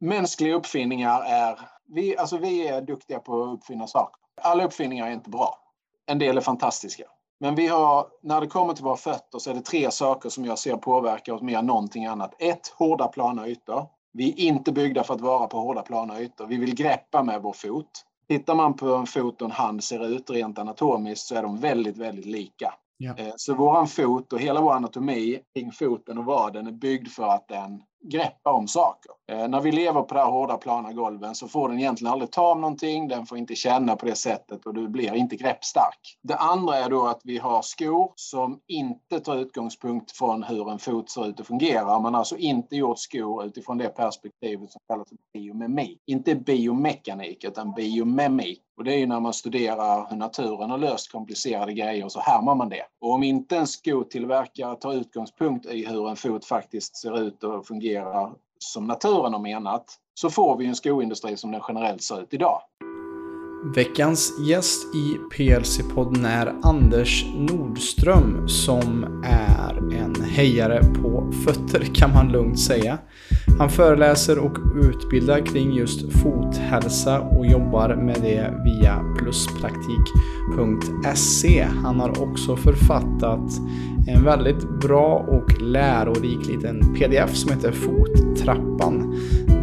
mänskliga uppfinningar är... Vi, alltså vi är duktiga på att uppfinna saker. Alla uppfinningar är inte bra. En del är fantastiska. Men vi har, när det kommer till våra fötter så är det tre saker som jag ser påverkar oss mer än någonting annat. Ett, hårda plana ytor. Vi är inte byggda för att vara på hårda plana ytor. Vi vill greppa med vår fot. Tittar man på en fot och en hand ser ut rent anatomiskt så är de väldigt, väldigt lika. Ja. Eh, så våran fot och hela vår anatomi kring foten och vaden är byggd för att den greppar om saker. Eh, när vi lever på de här hårda plana golven så får den egentligen aldrig ta om någonting, den får inte känna på det sättet och du blir inte greppstark. Det andra är då att vi har skor som inte tar utgångspunkt från hur en fot ser ut och fungerar. Man har alltså inte gjort skor utifrån det perspektivet som kallas biomemik. Inte biomekanik utan biomemik. Och det är ju när man studerar hur naturen har löst komplicerade grejer så härmar man det. Och om inte en skotillverkare tar utgångspunkt i hur en fot faktiskt ser ut och fungerar som naturen har menat så får vi en skoindustri som den generellt ser ut idag. Veckans gäst i PLC-podden är Anders Nordström som är en hejare på fötter kan man lugnt säga. Han föreläser och utbildar kring just fothälsa och jobbar med det via pluspraktik.se. Han har också författat en väldigt bra och lärorik liten pdf som heter Fottrappan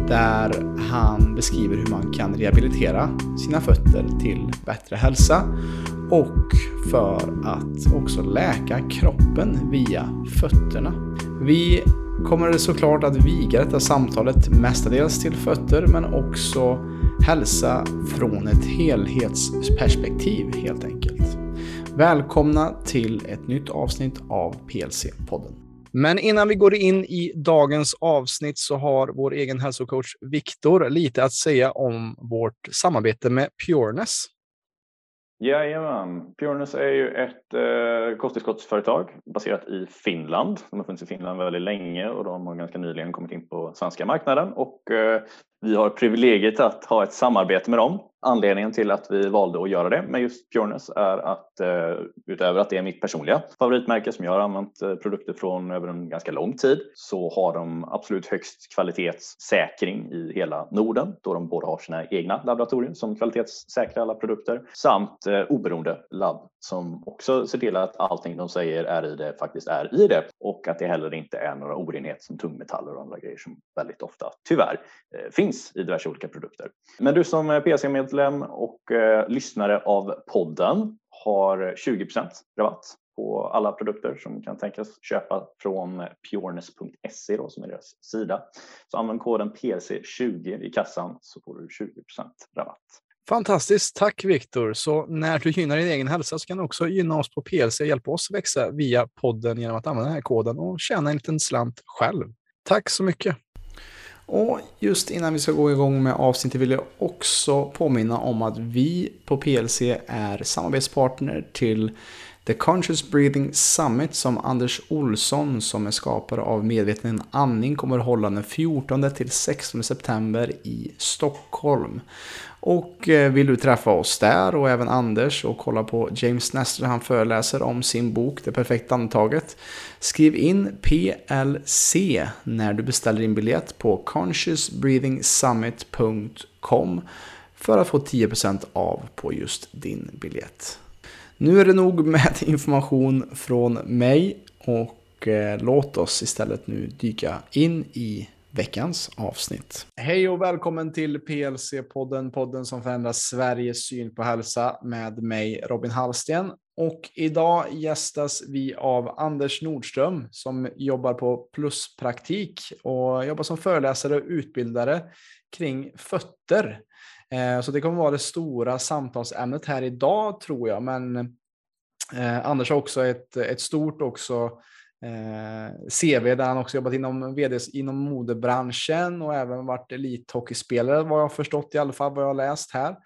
där han beskriver hur man kan rehabilitera sina fötter till bättre hälsa och för att också läka kroppen via fötterna. Vi kommer såklart att viga detta samtalet mestadels till fötter men också hälsa från ett helhetsperspektiv helt enkelt. Välkomna till ett nytt avsnitt av PLC-podden. Men innan vi går in i dagens avsnitt så har vår egen hälsocoach Viktor lite att säga om vårt samarbete med Pureness. Jajamän. Pureness är ju ett eh, kosttillskottsföretag baserat i Finland. De har funnits i Finland väldigt länge och de har ganska nyligen kommit in på svenska marknaden och eh, vi har privilegiet att ha ett samarbete med dem. Anledningen till att vi valde att göra det med just Pureness är att Eh, utöver att det är mitt personliga favoritmärke som jag har använt eh, produkter från över en ganska lång tid så har de absolut högst kvalitetssäkring i hela Norden då de både har sina egna laboratorier som kvalitetssäkrar alla produkter samt eh, oberoende labb som också ser till att allting de säger är i det faktiskt är i det och att det heller inte är några orenheter som tungmetaller och andra grejer som väldigt ofta tyvärr eh, finns i diverse olika produkter. Men du som PC-medlem och eh, lyssnare av podden har 20% rabatt på alla produkter som kan tänkas köpa från pureness.se som är deras sida. Så använd koden PC20 i kassan så får du 20% rabatt. Fantastiskt, tack Viktor. Så när du gynnar din egen hälsa så kan du också gynna oss på PLC och hjälpa oss växa via podden genom att använda den här koden och tjäna en liten slant själv. Tack så mycket. Och just innan vi ska gå igång med avsnittet vill jag också påminna om att vi på PLC är samarbetspartner till The Conscious Breathing Summit som Anders Olsson som är skapare av Medveten andning kommer att hålla den 14 till 16 september i Stockholm. Och eh, vill du träffa oss där och även Anders och kolla på James Nestor han föreläser om sin bok Det perfekta andetaget. Skriv in PLC när du beställer din biljett på consciousbreathingsummit.com för att få 10% av på just din biljett. Nu är det nog med information från mig och eh, låt oss istället nu dyka in i veckans avsnitt. Hej och välkommen till PLC-podden, podden som förändrar Sveriges syn på hälsa med mig Robin Hallsten. Och idag gästas vi av Anders Nordström som jobbar på Pluspraktik och jobbar som föreläsare och utbildare kring fötter. Eh, så det kommer vara det stora samtalsämnet här idag tror jag. Men eh, Anders har också ett, ett stort också eh, CV där han också jobbat inom VDs inom modebranschen och även varit elithockeyspelare vad jag har förstått i alla fall vad jag har läst här.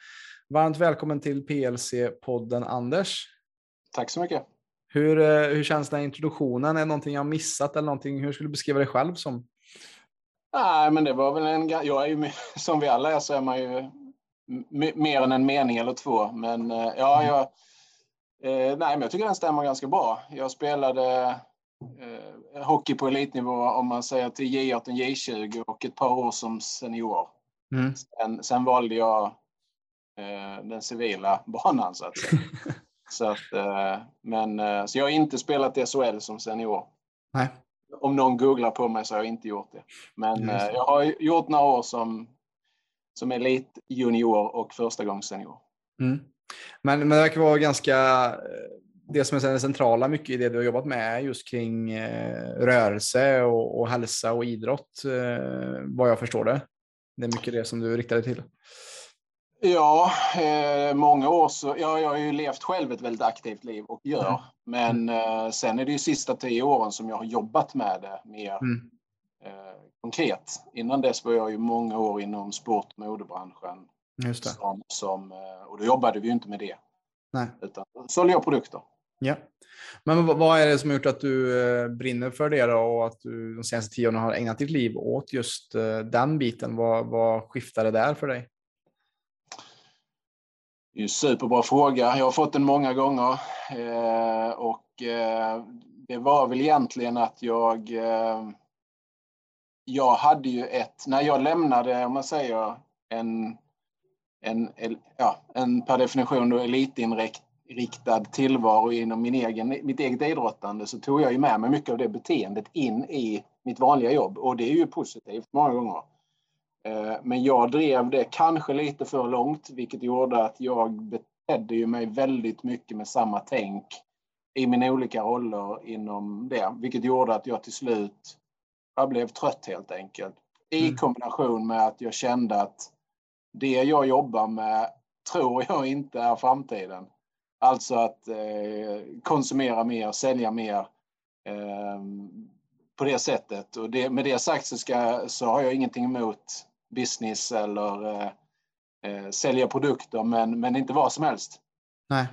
Varmt välkommen till PLC-podden Anders. Tack så mycket. Hur, eh, hur känns den här introduktionen? Är det någonting jag missat eller någonting? Hur skulle du beskriva dig själv som? Nej, men det var väl en... Jag är ju, som vi alla är så är man ju mer än en mening eller två. Men eh, ja, jag, eh, nej, men jag tycker den stämmer ganska bra. Jag spelade eh, hockey på elitnivå om man säger till J18, J20 och ett par år som senior. Mm. Sen, sen, valde jag eh, den civila banan så att säga. så att, eh, men, eh, så jag har inte spelat i SHL som senior. Nej. Om någon googlar på mig så har jag inte gjort det. Men eh, jag har gjort några år som, som elitjunior och första gångs senior. Mm. Men, men det verkar vara ganska det som är det centrala mycket i det du har jobbat med är just kring eh, rörelse och, och hälsa och idrott, eh, vad jag förstår det. Det är mycket det som du riktar dig till. Ja, eh, många år så, ja, jag har ju levt själv ett väldigt aktivt liv och gör. Mm. Men eh, sen är det ju sista tio åren som jag har jobbat med det mer mm. eh, konkret. Innan dess var jag ju många år inom sport och modebranschen. Som, som, eh, och då jobbade vi ju inte med det. Nej. Utan sålde jag produkter. Ja. Men vad är det som har gjort att du eh, brinner för det då och att du de senaste tio åren har ägnat ditt liv åt just eh, den biten? Vad, vad skiftade där för dig? Det är en superbra fråga. Jag har fått den många gånger. Eh, och eh, det var väl egentligen att jag... Eh, jag hade ju ett... När jag lämnade, om man säger, en, en, ja, en per definition då elitinrikt riktad tillvaro inom min egen, mitt eget idrottande så tog jag ju med mig mycket av det beteendet in i mitt vanliga jobb och det är ju positivt många gånger. Eh, men jag drev det kanske lite för långt vilket gjorde att jag betedde ju mig väldigt mycket med samma tänk i mina olika roller inom det vilket gjorde att jag till slut jag blev trött helt enkelt. I mm. kombination med att jag kände att det jag jobbar med tror jag inte är framtiden. Alltså att eh, konsumera mer, sälja mer eh, på det sättet. Och det, med det sagt så, ska, så har jag ingenting emot business eller eh, eh sälja produkter, men, men inte vad som helst. Nej.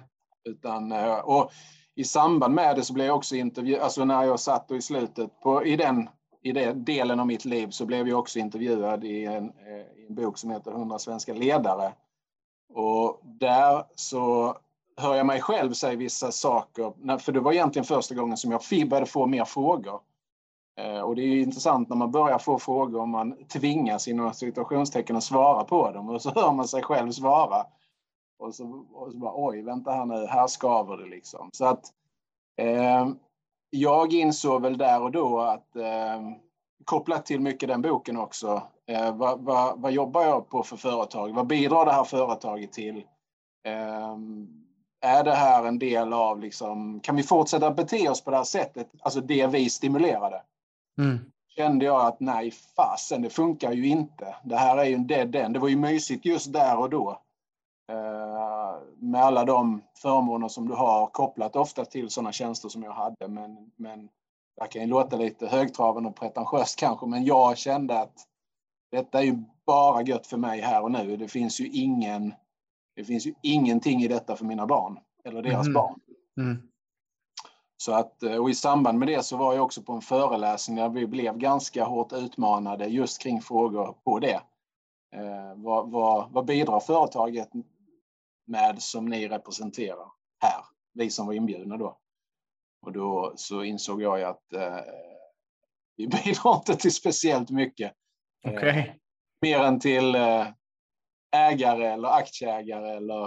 Utan, eh, och i samband med det så blev jag också intervjuad, alltså när jag satt och i slutet på, i den i den delen av mitt liv så blev jag också intervjuad i en, eh, i en bok som heter 100 svenska ledare. Och där så hör jag mig själv säga vissa saker. För det var egentligen första gången som jag började få mer frågor. Eh, och det är intressant när man börjar få frågor och man tvingas inom situationstecken att svara på dem och så hör man sig själv svara. Och så, och så bara oj, vänta här nu, här skaver det liksom. Så att eh, jag insåg väl där och då att eh, kopplat till mycket den boken också, eh, vad, vad, vad, jobbar jag på för företag? Vad bidrar det här företaget till? Eh, är det här en del av, liksom, kan vi fortsätta bete oss på det här sättet, alltså det vi stimulerade? Mm. Kände jag att nej, fasen, det funkar ju inte. Det här är ju en dead end. Det var ju mysigt just där och då. Eh, med alla de förmåner som du har kopplat ofta till sådana tjänster som jag hade. Men, men det kan ju låta lite högtravande och pretentiöst kanske, men jag kände att detta är ju bara gött för mig här och nu. Det finns ju ingen det finns ju ingenting i detta för mina barn eller deras mm. barn. Mm. Så att, eh, och I samband med det så var jag också på en föreläsning där vi blev ganska hårt utmanade just kring frågor på det. Eh, vad, vad, vad bidrar företaget med som ni representerar här, vi som var inbjudna då? Och då så insåg jag att eh, vi bidrar inte till speciellt mycket. Okay. Eh, mer än till eh, ägare eller aktieägare eller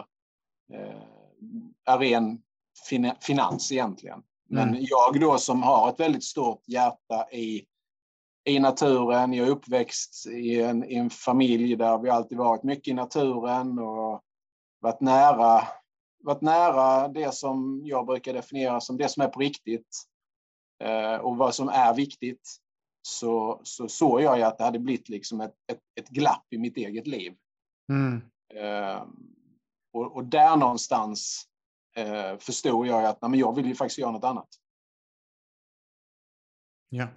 eh, aren fin finans egentligen. Men mm. jag då som har ett väldigt stort hjärta i, i naturen, jag är uppväxt i en, i en familj där vi alltid varit mycket i naturen och varit nära, varit nära det som jag brukar definiera som det som är på riktigt eh, och vad som är viktigt så, så såg jag att det hade blivit liksom ett, ett, ett glapp i mitt eget liv. Mm. Eh, och, och, där någonstans eh, förstod jag att nej, men jag vill ju faktiskt göra något annat. Ja.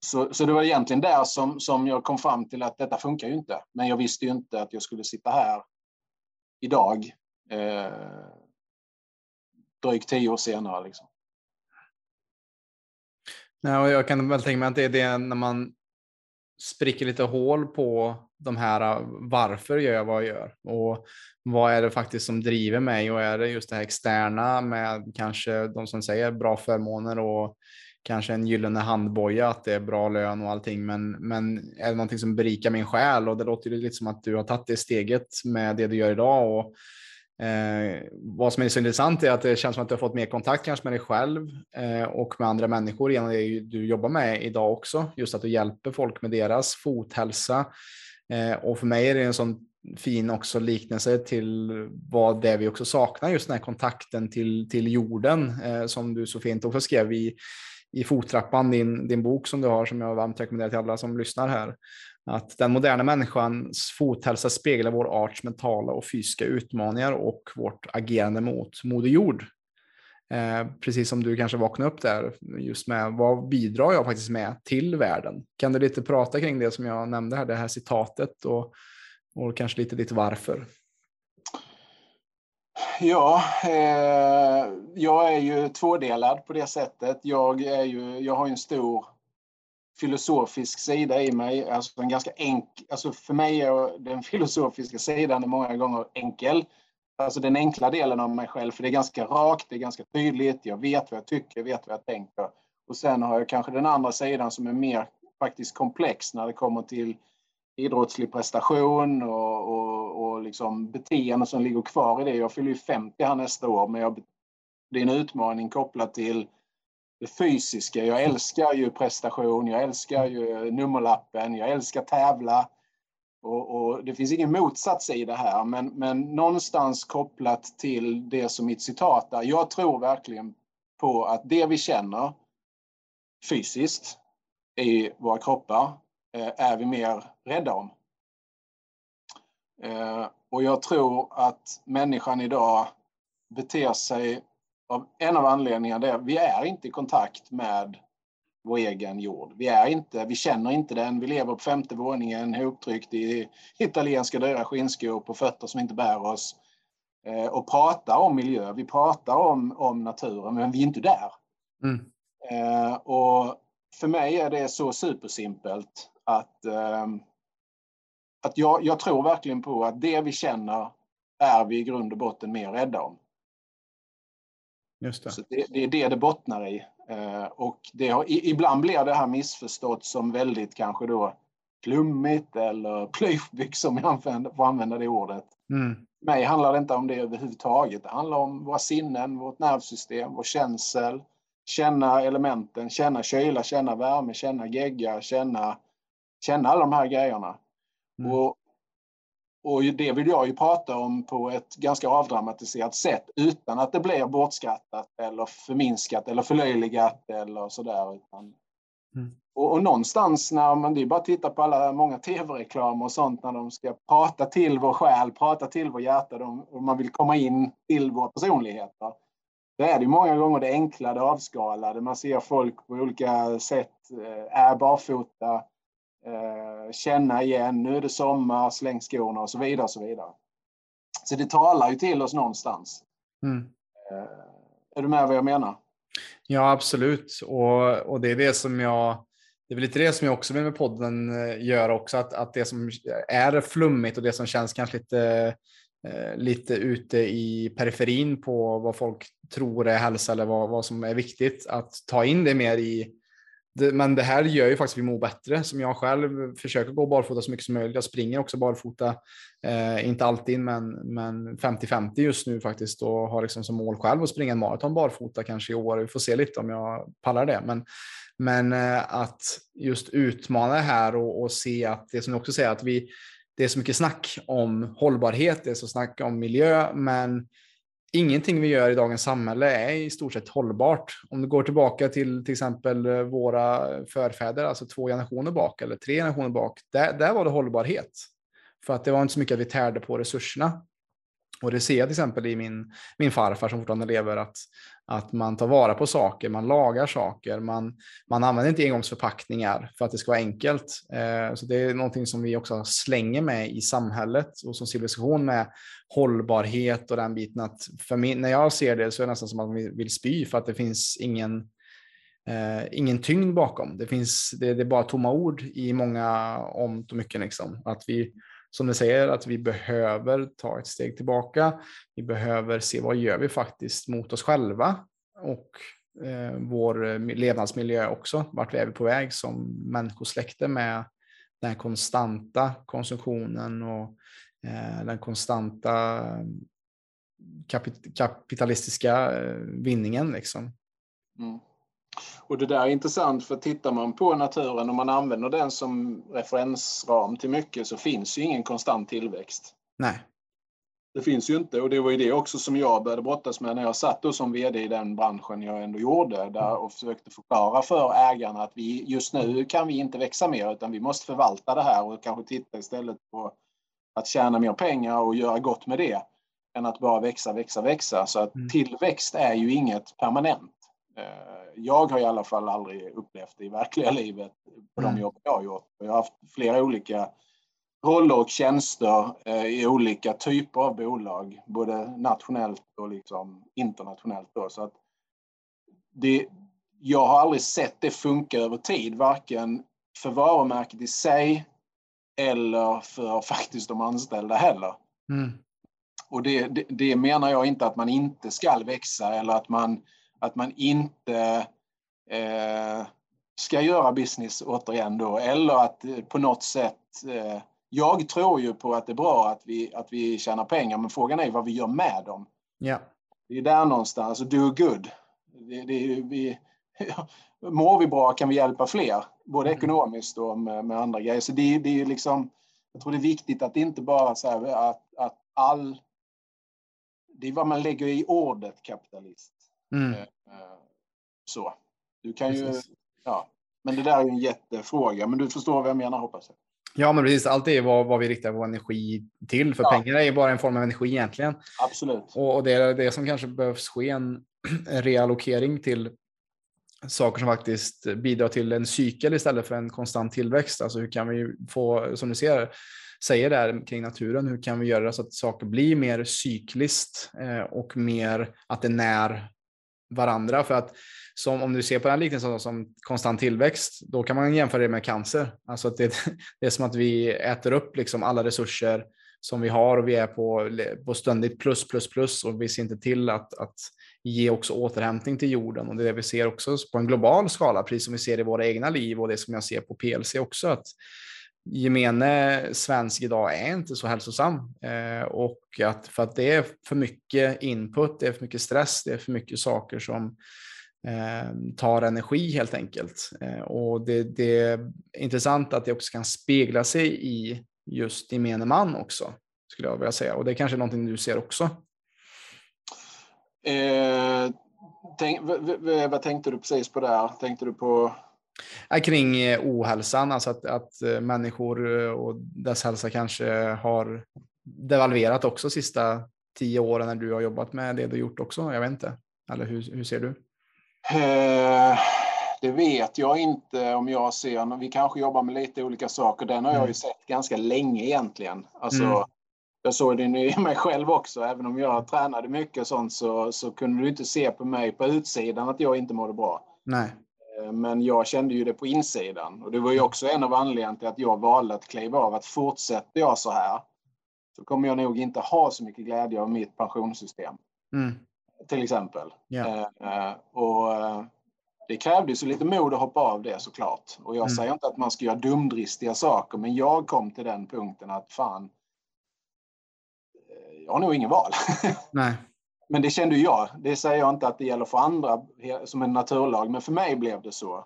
Så, så det var egentligen där som, som jag kom fram till att detta funkar ju inte. Men jag visste ju inte att jag skulle sitta här idag, eh, drygt tio år senare. Liksom. Nej, och jag kan väl tänka mig att det är det när man spricker lite hål på de här äh, varför gör jag vad jag gör och vad är det faktiskt som driver mig och är det just det här externa med kanske de som säger bra förmåner och kanske en gyllene handboja att det är bra lön och allting. Men, men är det någonting som berikar min själ och det låter ju lite som att du har tagit det steget med det du gör idag. Och, eh, vad som är så intressant är att det känns som att du har fått mer kontakt kanske med dig själv eh, och med andra människor genom det du jobbar med idag också. Just att du hjälper folk med deras fothälsa. Eh, och för mig är det en sån fin också liknelse till vad det är vi också saknar, just den här kontakten till, till jorden eh, som du så fint också skrev i, i fottrappan, din, din bok som du har som jag varmt rekommenderar till alla som lyssnar här. Att den moderna människans fothälsa speglar vår arts mentala och fysiska utmaningar och vårt agerande mot Moder Jord. Eh, precis som du kanske vaknade upp där, just med vad bidrar jag faktiskt med till världen? Kan du lite prata kring det som jag nämnde här, det här citatet och och kanske lite ditt varför. Ja, eh, jag är ju tvådelad på det sättet. Jag, är ju, jag har ju en stor filosofisk sida i mig. Alltså en ganska enk, alltså för mig är den filosofiska sidan många gånger enkel. Alltså den enkla delen av mig själv, för det är ganska rakt, det är ganska tydligt, jag vet vad jag tycker, jag vet vad jag tänker. Och sen har jag kanske den andra sidan som är mer faktiskt komplex när det kommer till idrottslig prestation och, och, och liksom beteende som ligger kvar i det. Jag fyller ju 50 här nästa år, men jag, det är en utmaning kopplat till det fysiska. Jag älskar ju prestation, jag älskar ju nummerlappen, jag älskar tävla. Och, och, det finns ingen motsats i det här, men, men någonstans kopplat till det som mitt citat är. Jag tror verkligen på att det vi känner fysiskt i våra kroppar är vi mer rädda om. Eh, och jag tror att människan idag beter sig av en av anledningarna är vi är inte i kontakt med vår egen jord. Vi, är inte, vi känner inte den. Vi lever på femte våningen ihoptryckt i italienska dyra skinnskor på fötter som inte bär oss eh, och pratar om miljö. Vi pratar om, om naturen, men vi är inte där. Mm. och för mig är det så supersimpelt att, eh, att jag, jag tror verkligen på att det vi känner är vi i grund och botten mer rädda om. Just det. Så det, det är det det bottnar i. Eh, och det har, ibland blir det här missförstått som väldigt kanske då flummigt eller plyschbyx om jag använder, får använda det ordet. Mm. mig handlar det inte om det överhuvudtaget. Det handlar om våra sinnen, vårt nervsystem, vår känsel, känna elementen, känna kyla, känna värme, känna gegga, känna känna alla de här grejerna. Mm. Och, och det vill jag ju prata om på ett ganska avdramatiserat sätt utan att det blir bortskattat eller förminskat eller förlöjligat eller sådär. Utan, mm. och, och någonstans när man, det är bara att titta på alla många tv-reklamer och sånt när de ska prata till vår själ, prata till vår hjärta de, och man vill komma in till vår personligheter. Då är det många gånger det enkla, det avskalade. Man ser folk på olika sätt eh, är barfota, Eh, känna igen, nu är det sommar, släng skorna och så vidare. Och så vidare. Så det talar ju till oss någonstans. Mm. Eh, är du med vad jag menar? Ja, absolut. Och, och det är det som jag det är väl lite det som jag också vill med podden eh, göra också, att, att det som är flummigt och det som känns kanske lite, lite ute i periferin på vad folk tror är hälsa eller vad, vad som är viktigt, att ta in det mer i, det, men det här gör ju faktiskt att vi mår bättre. Som jag själv försöker gå barfota så mycket som möjligt. Jag springer också barfota. Eh, inte alltid, men, men 50-50 just nu faktiskt. Och har liksom som mål själv att springa en maraton barfota kanske i år. Vi får se lite om jag pallar det. Men, men eh, att just utmana det här och, och se att det som du också säger att vi det är så mycket snack om hållbarhet, det är så snack om miljö, men ingenting vi gör i dagens samhälle är i stort sett hållbart. Om du går tillbaka till till exempel eh, våra förfäder, alltså två generationer bak eller tre generationer bak, där, där var det hållbarhet. För att det var inte så mycket att vi tärde på resurserna. Och det ser jag till exempel i min, min farfar som fortfarande lever, att, att man tar vara på saker, man lagar saker, man, man använder inte engångsförpackningar för att det ska vara enkelt. Eh, så det är någonting som vi också slänger med i samhället och som civilisation med hållbarhet och den biten. Att för mig, när jag ser det så är det nästan som att man vill spy för att det finns ingen, eh, ingen tyngd bakom. Det, finns, det, det är bara tomma ord i många om och mycket. Liksom. Att vi som du säger, att vi behöver ta ett steg tillbaka. Vi behöver se vad gör vi faktiskt mot oss själva och eh, vår eh, levnadsmiljö också. Vart vi är på väg som människosläkte med den konstanta konsumtionen och eh, den konstanta eh, kapit kapitalistiska eh, vinningen. Liksom. Mm. Och det där är intressant för tittar man på naturen och man använder den som referensram till mycket så finns ju ingen konstant tillväxt. Nej. Det finns ju inte och det var ju det också som jag började brottas med när jag satt då som VD i den branschen jag ändå gjorde där mm. och försökte förklara för ägarna att vi just nu kan vi inte växa mer utan vi måste förvalta det här och kanske titta istället på att tjäna mer pengar och göra gott med det än att bara växa, växa, växa. Så att mm. tillväxt är ju inget permanent. Jag har i alla fall aldrig upplevt det i verkliga livet på de mm. jobb jag har gjort. Jag har haft flera olika roller och tjänster eh, i olika typer av bolag, både nationellt och liksom internationellt. Då. Så att det, jag har aldrig sett det funka över tid, varken för varumärket i sig eller för faktiskt de anställda heller. Mm. Och det, det, det, menar jag inte att man inte ska växa eller att man, att man inte eh, ska göra business återigen då eller att på något sätt eh, jag tror ju på att det är bra att vi, att vi tjänar pengar, men frågan är vad vi gör med dem. Ja. Det är där någonstans, do good. Det, det, vi, mår vi bra kan vi hjälpa fler, både mm. ekonomiskt och med, med andra grejer. Så det, det är liksom, jag tror det är viktigt att inte bara säga att, att all... Det är vad man lägger i ordet kapitalist. Mm. Eh, eh, så. Du kan Precis. ju... Ja. Men det där är en jättefråga, men du förstår vad jag menar hoppas jag. Ja, men precis. Allt är vad, vad vi riktar vår energi till. För ja. pengar är ju bara en form av energi egentligen. Absolut. Och, och det är det som kanske behövs ske en, en reallokering till saker som faktiskt bidrar till en cykel istället för en konstant tillväxt. Alltså hur kan vi få, som du ser, säger där kring naturen, hur kan vi göra så att saker blir mer cykliskt eh, och mer att det när varandra? För att som om du ser på den liknelsen som konstant tillväxt, då kan man jämföra det med cancer. Alltså att det, det är som att vi äter upp liksom alla resurser som vi har och vi är på, på ständigt plus, plus, plus och vi ser inte till att, att ge också återhämtning till jorden. Och det är det vi ser också på en global skala, precis som vi ser i våra egna liv och det som jag ser på PLC också, att gemene svensk idag är inte så hälsosam. Eh, och att för att det är för mycket input, det är för mycket stress, det är för mycket saker som eh, tar energi helt enkelt. Eh, och det, det, är intressant att det också kan spegla sig i just gemene man också, skulle jag vilja säga. Och det är kanske någonting du ser också. Eh, tänk, vad tänkte du precis på där? Tänkte du på? Kring eh, ohälsan, alltså att, att eh, människor eh, och dess hälsa kanske har devalverat också sista tio åren när du har jobbat med det du gjort också. Jag vet inte. Eller hur, hur ser du? Eh, det vet jag inte om jag ser. Vi kanske jobbar med lite olika saker. Den har jag ju mm. sett ganska länge egentligen. Alltså, mm. Jag såg det i mig själv också. Även om jag tränade mycket och sånt så, så kunde du inte se på mig på utsidan att jag inte mådde bra. Nej. Eh, men jag kände ju det på insidan. Och det var ju också en av anledningarna till att jag valde att kliva av. Att fortsätter jag så här så kommer jag nog inte ha så mycket glädje av mitt pensionssystem. Mm till exempel. Yeah. Eh, och eh, det krävdes ju lite mod att hoppa av det såklart. Och jag mm. säger inte att man ska göra dumdristiga saker, men jag kom till den punkten att fan, jag har nog ingen val. Nej. Men det kände jag. Det säger jag inte att det gäller för andra som en naturlag, men för mig blev det så.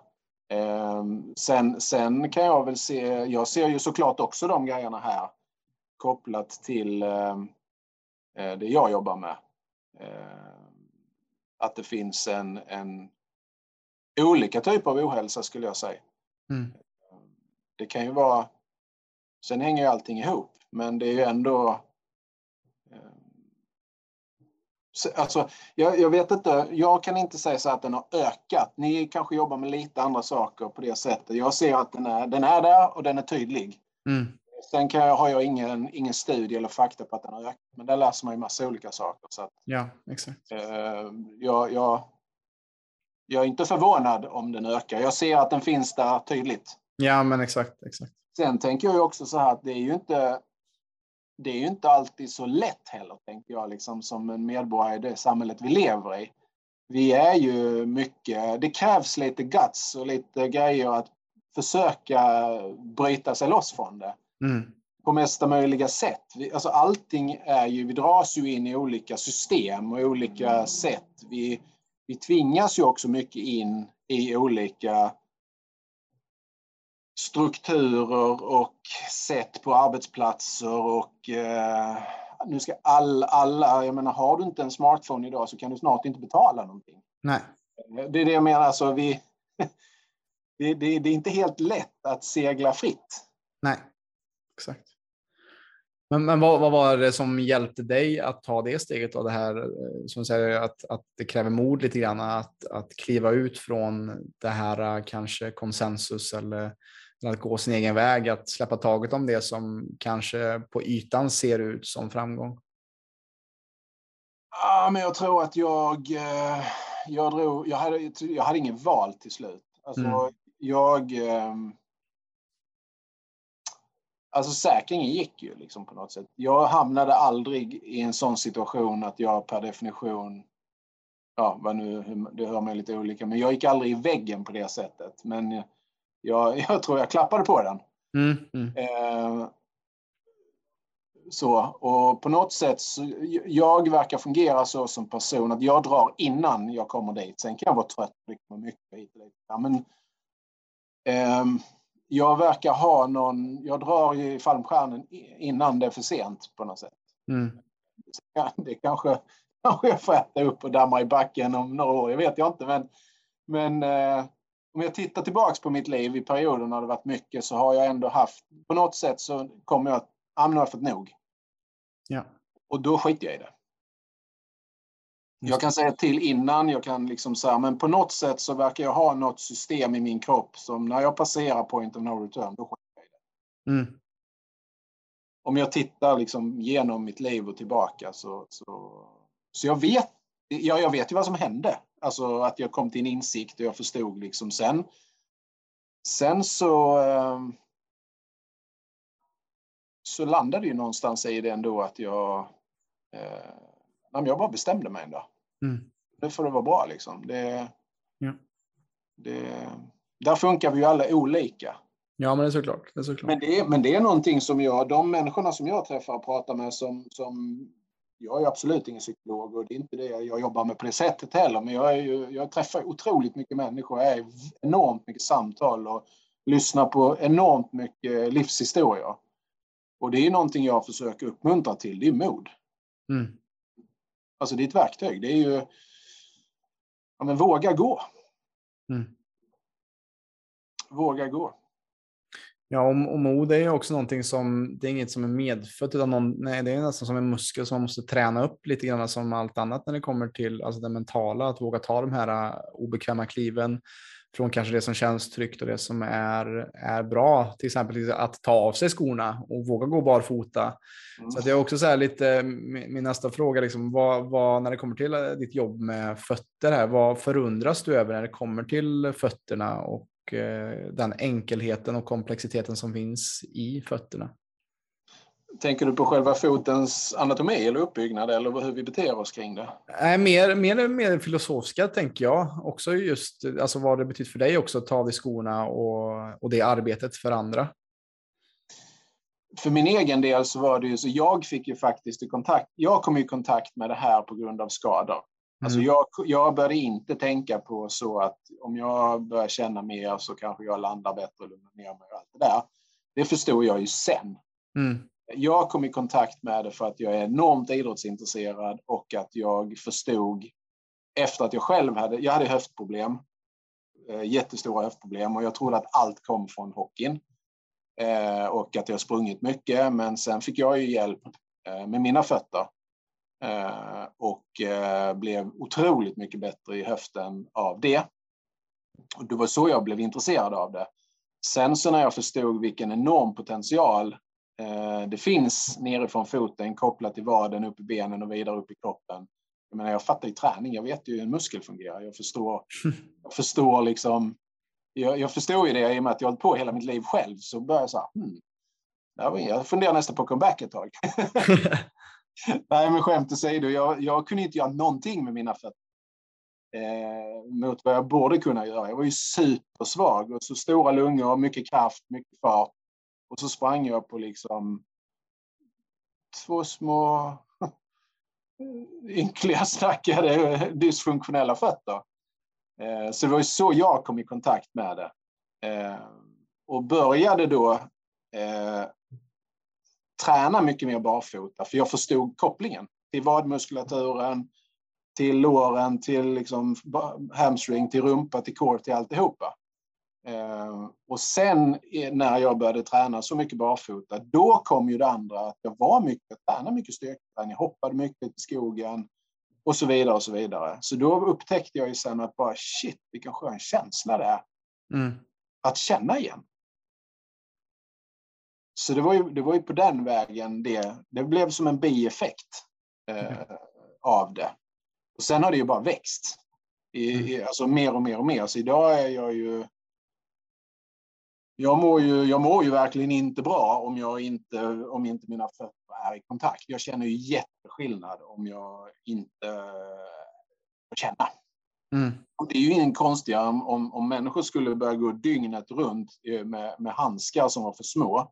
Ehm, sen, sen kan jag väl se, jag ser ju såklart också de grejerna här kopplat till det jag jobbar med. Eh, att det finns en, en olika typer av ohälsa skulle jag säga. Mm. Det kan ju vara, sen hänger ju allting ihop, men det är ju ändå eh, Alltså, jag, jag, vet inte, jag kan inte säga så att den har ökat. Ni kanske jobbar med lite andra saker på det sättet. Jag ser att den är, den är där och den är tydlig. Mm. Sen kan jag, har jag ingen, ingen studie eller fakta på att den har ökat, men där läser man ju massa olika saker. Så att, ja, exakt. Eh, jag, jag, jag är inte förvånad om den ökar. Jag ser att den finns där tydligt. Ja, men exakt. exakt. Sen tänker jag också så här att det är ju inte det är ju inte alltid så lätt heller, tänker jag, liksom, som en medborgare i det samhället vi lever i. vi är ju mycket, det krävs lite guts och lite grejer att försöka bryta sig loss från det. Mm. På mesta möjliga sätt. Vi, alltså allting är ju, vi dras ju in i olika system och olika sätt. Vi, vi tvingas ju också mycket in i olika strukturer och sätt på arbetsplatser och eh, nu ska all, alla, jag menar har du inte en smartphone idag så kan du snart inte betala någonting. Nej. Det är det jag menar, alltså vi, det, det, det är inte helt lätt att segla fritt. Nej, exakt. Men, men vad, vad, var det som hjälpte dig att ta det steget? Då, det här eh, som säger att, att det kräver mod lite grann att, att kliva ut från det här eh, kanske konsensus eller att gå sin egen väg, att släppa taget om det som kanske på ytan ser ut som framgång? Ja, men jag tror att jag, eh, jag, drog, jag, hade, jag hade ingen val till slut. Alltså, mm. jag... Ehm, alltså säkringen gick ju liksom på något sätt. Jag hamnade aldrig i en sån situation att jag per definition, ja, vad nu, det hör man lite olika, men jag gick aldrig i väggen på det sättet. Men jag, jag tror jag klappade på den. Mm, mm. Eh, så, och på något sätt, så, jag verkar fungera så som person att jag drar innan jag kommer dit. Sen kan jag vara trött och det mycket hit och dit. Ja, men, eh, jag verkar ha någon, jag drar i fallskärmen innan det är för sent på något sätt. Mm. Det kanske, kanske jag får äta upp och damma i backen om några år, jag vet jag inte. Men, men eh, om jag tittar tillbaks på mitt liv i perioder när det varit mycket så har jag ändå haft, på något sätt så kommer jag, ja nu har jag fått nog. Ja. Och då skiter jag i det. Jag kan säga till innan, jag kan liksom säga, men på något sätt så verkar jag ha något system i min kropp som när jag passerar point of no return, då skiter jag i det. Mm. Om jag tittar liksom genom mitt liv och tillbaka så, så, så jag vet, ja, jag vet ju vad som hände. Alltså att jag kom till en insikt och jag förstod liksom sen. Sen så ehm, så landade ju någonstans i det ändå att jag, eh, jag bara bestämde mig ändå. Mm. Nu får det vara bra liksom. Det, ja. det, där funkar vi ju alla olika. Ja, men det är såklart. Det är såklart. Men, det är, men det är någonting som jag, de människorna som jag träffar och pratar med som, som jag är absolut ingen psykolog och det är inte det jag jobbar med på det sättet heller. Men jag, är ju, jag träffar otroligt mycket människor. Jag är enormt mycket samtal och lyssnar på enormt mycket livshistorier. Och det är någonting jag försöker uppmuntra till, det är mod. Mm. Alltså det är ett verktyg. Det är ju, ja men våga gå. Mm. Våga gå. Ja, och, och mod är ju också någonting som, det är inget som är medfött, utan någon, nej, det är nästan som en muskel som man måste träna upp lite grann som allt annat när det kommer till alltså det mentala, att våga ta de här äh, obekväma kliven från kanske det som känns tryggt och det som är, är bra, till exempel att ta av sig skorna och våga gå barfota. Mm. Så det är också så här lite, min nästa fråga, liksom, vad, vad, när det kommer till äh, ditt jobb med fötter här, vad förundras du över när det kommer till fötterna och den enkelheten och komplexiteten som finns i fötterna. Tänker du på själva fotens anatomi eller uppbyggnad eller hur vi beter oss kring det? Nej, mer, mer, mer filosofiska tänker jag. Också just alltså vad det betyder för dig också att ta av dig skorna och, och det arbetet för andra. För min egen del så var det ju så jag fick ju faktiskt i kontakt, jag kom i kontakt med det här på grund av skador. Alltså mm. jag, jag började inte tänka på så att om jag börjar känna mer så kanske jag landar bättre och lugnar ner mig och allt det där. Det förstod jag ju sen. Mm. Jag kom i kontakt med det för att jag är enormt idrottsintresserad och att jag förstod efter att jag själv hade, jag hade höftproblem, eh, jättestora höftproblem och jag trodde att allt kom från hockeyn. Eh, och att jag sprungit mycket, men sen fick jag ju hjälp eh, med mina fötter och eh, blev otroligt mycket bättre i höften av det. Och det var så jag blev intresserad av det. Sen så när jag förstod vilken enorm potential eh, det finns nerifrån foten kopplat till vaden, upp i benen och vidare upp i kroppen. Jag menar, jag fattar ju träning, jag vet ju hur en muskel fungerar. Jag förstår, jag förstår liksom, jag, jag förstår ju det i och med att jag har hållit på hela mitt liv själv. Så börjar jag så här, hmm, jag funderar nästan på comeback ett tag. Nej, men skämt åsido, jag, jag kunde inte göra någonting med mina fötter. eh, mot vad jag borde kunna göra. Jag var ju supersvag och så stora lungor, mycket kraft, mycket fart. Och så sprang jag på liksom två små ynkliga snackade dysfunktionella fötter. Eh, så det var ju så jag kom i kontakt med det. Eh, och började då eh, träna mycket mer barfota, för jag förstod kopplingen till vadmuskulaturen, till låren, till liksom hamstring, till rumpa, till core, till alltihopa. Eh, och sen när jag började träna så mycket barfota, då kom ju det andra att jag var mycket, jag tränade mycket styrketräning, jag hoppade mycket i skogen och så vidare och så vidare. Så då upptäckte jag ju sen att bara shit, vilken skön känsla det är mm. att känna igen. Så det var ju, det var ju på den vägen det, det blev som en bieffekt eh, mm. av det. Och sen har det ju bara växt. I, mm. alltså mer och mer och mer. Så idag är jag ju jag mår, ju, jag mår ju verkligen inte bra om, jag inte, om inte mina fötter är i kontakt. Jag känner ju jätteskillnad om jag inte får känna. Mm. Och det är ju ingen konstigare om, om, om människor skulle börja gå dygnet runt eh, med, med handskar som var för små.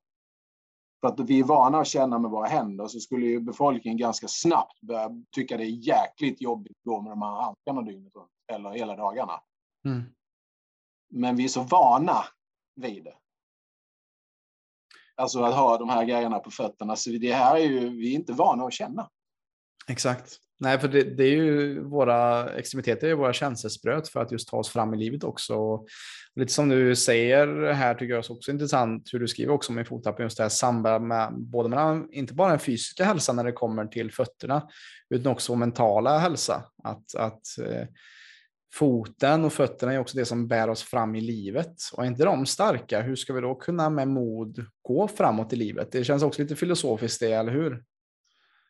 För att vi är vana att känna med våra händer så skulle ju befolkningen ganska snabbt börja tycka det är jäkligt jobbigt att gå med de här handskarna dygnet runt, eller hela dagarna. Mm. Men vi är så vana vid det. Alltså att ha de här grejerna på fötterna. Så det här är ju vi är inte vana att känna. Exakt. Nej, för det, det, är ju våra extremiteter är våra känselspröt för att just ta oss fram i livet också. Och lite som du säger här tycker jag också intressant hur du skriver också med fottappen, just det här samband med både mellan, inte bara den fysiska hälsan när det kommer till fötterna, utan också mentala hälsa. Att, att eh, foten och fötterna är också det som bär oss fram i livet. Och är inte de starka, hur ska vi då kunna med mod gå framåt i livet? Det känns också lite filosofiskt det, eller hur?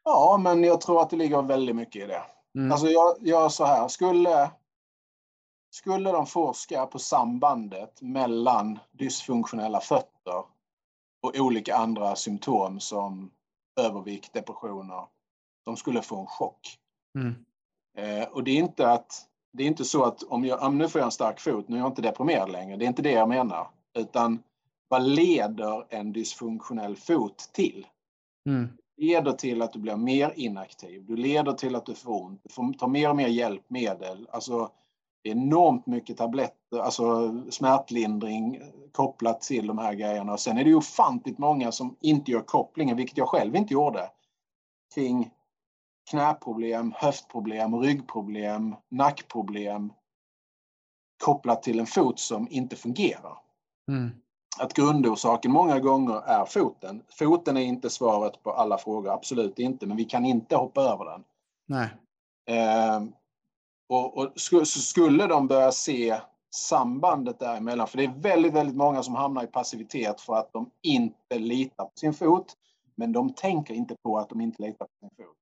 Ja, men jag tror att det ligger väldigt mycket i det. Mm. Alltså jag gör så här, skulle, skulle de forska på sambandet mellan dysfunktionella fötter och olika andra symptom som övervikt, depressioner, de skulle få en chock. Mm. Eh, och det är inte att det är inte så att om jag, nu får jag en stark fot, nu är jag inte deprimerad längre. Det är inte det jag menar. Utan vad leder en dysfunktionell fot till? Mm. Leder till att du blir mer inaktiv. Du leder till att du får ont. Du får ta mer och mer hjälpmedel. Alltså, det är enormt mycket tabletter, alltså smärtlindring kopplat till de här grejerna. Och sen är det ju ofantligt många som inte gör kopplingen, vilket jag själv inte gjorde, kring knäproblem, höftproblem, ryggproblem, nackproblem kopplat till en fot som inte fungerar. Mm. Att grundorsaken många gånger är foten. Foten är inte svaret på alla frågor, absolut inte, men vi kan inte hoppa över den. Nej. Eh, och, och skulle de börja se sambandet däremellan, för det är väldigt, väldigt många som hamnar i passivitet för att de inte litar på sin fot, men de tänker inte på att de inte litar på sin fot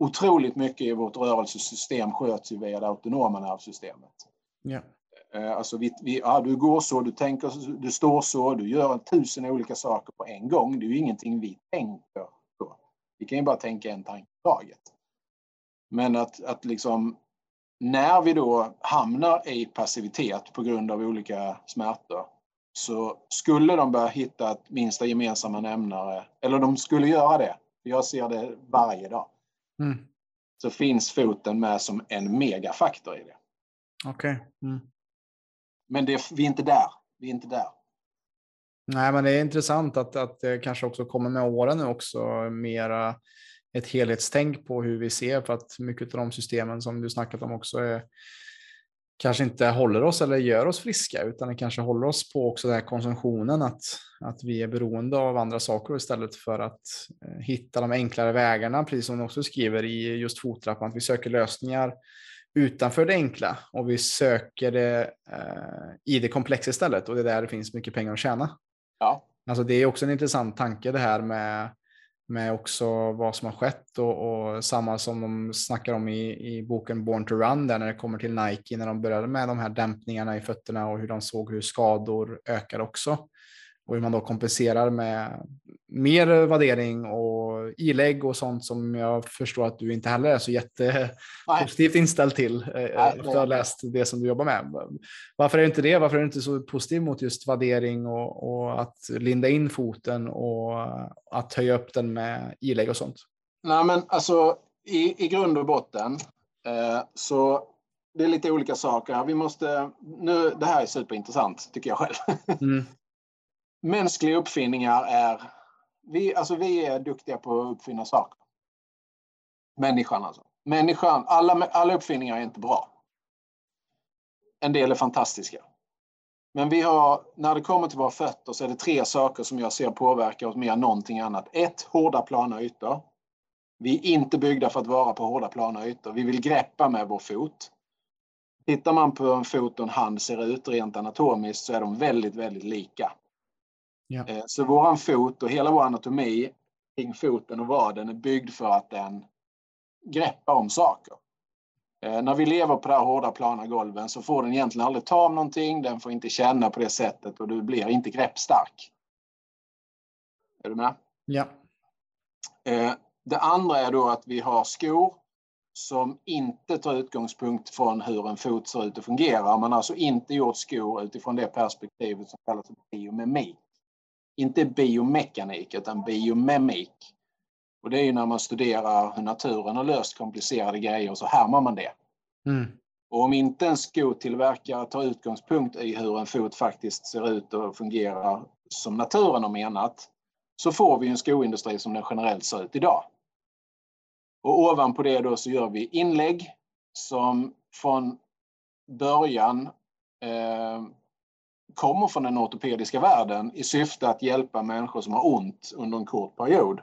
otroligt mycket i vårt rörelsesystem sköts ju via det autonoma nervsystemet. Ja. Eh, alltså vi, vi, ja, du går så, du tänker du står så, du gör tusen olika saker på en gång. Det är ju ingenting vi tänker på. Vi kan ju bara tänka en tanke taget. Men att, att liksom när vi då hamnar i passivitet på grund av olika smärtor så skulle de börja hitta ett minsta gemensamma nämnare, eller de skulle göra det. Jag ser det varje dag. Mm. Så finns foten med som en megafaktor i det. Okej. Okay. Mm. Men det, vi är inte där. Vi är inte där. Nej, men det är intressant att, att det kanske också kommer med åren nu också mera ett helhetstänk på hur vi ser för att mycket av de systemen som du snackat om också är kanske inte håller oss eller gör oss friska, utan det kanske håller oss på också den här konsumtionen, att, att vi är beroende av andra saker istället för att eh, hitta de enklare vägarna, precis som du också skriver i just fottrappan, att vi söker lösningar utanför det enkla och vi söker det eh, i det komplexa istället och det är där det finns mycket pengar att tjäna. Ja. Alltså det är också en intressant tanke det här med med också vad som har skett och, och, samma som de snackar om i, i boken Born to Run där när det kommer till Nike när de började med de här dämpningarna i fötterna och hur de såg hur skador ökar också. Och hur man då kompenserar med mer värdering och ilägg och sånt som jag förstår att du inte heller är så jättepositivt inställd till eh, efter att ha läst det som du jobbar med. Varför är du inte det? Varför är du inte så positiv mot just vaddering och, och att linda in foten och att höja upp den med ilägg och sånt? Nej, men alltså i, i grund och botten eh, så det är lite olika saker. Vi måste, nu, det här är superintressant tycker jag själv. Mm. Mänskliga uppfinningar är, vi, alltså vi är duktiga på att uppfinna saker. Människan alltså. Människan, alla, alla uppfinningar är inte bra. En del är fantastiska. Men vi har, när det kommer till våra fötter så är det tre saker som jag ser påverkar oss mer än någonting annat. Ett, hårda plana ytor. Vi är inte byggda för att vara på hårda plana ytor. Vi vill greppa med vår fot. Tittar man på hur en fot och en hand ser ut rent anatomiskt så är de väldigt, väldigt lika. Ja. Eh, så våran fot och hela vår anatomi kring foten och vaden är byggd för att den greppar om saker. Eh, när vi lever på det här hårda plana golven så får den egentligen aldrig ta om någonting, den får inte känna på det sättet och du blir inte greppstark. Är du med? Ja. Eh, det andra är då att vi har skor som inte tar utgångspunkt från hur en fot ser ut och fungerar. Man har alltså inte gjort skor utifrån det perspektivet som kallas biomimik. Inte biomekanik utan biomimik. Och det är ju när man studerar hur naturen har löst komplicerade grejer så härmar man det. Mm. Och om inte en skotillverkare tar utgångspunkt i hur en fot faktiskt ser ut och fungerar som naturen har menat så får vi en skoindustri som den generellt ser ut idag. Och ovanpå det då så gör vi inlägg som från början eh, kommer från den ortopediska världen i syfte att hjälpa människor som har ont under en kort period.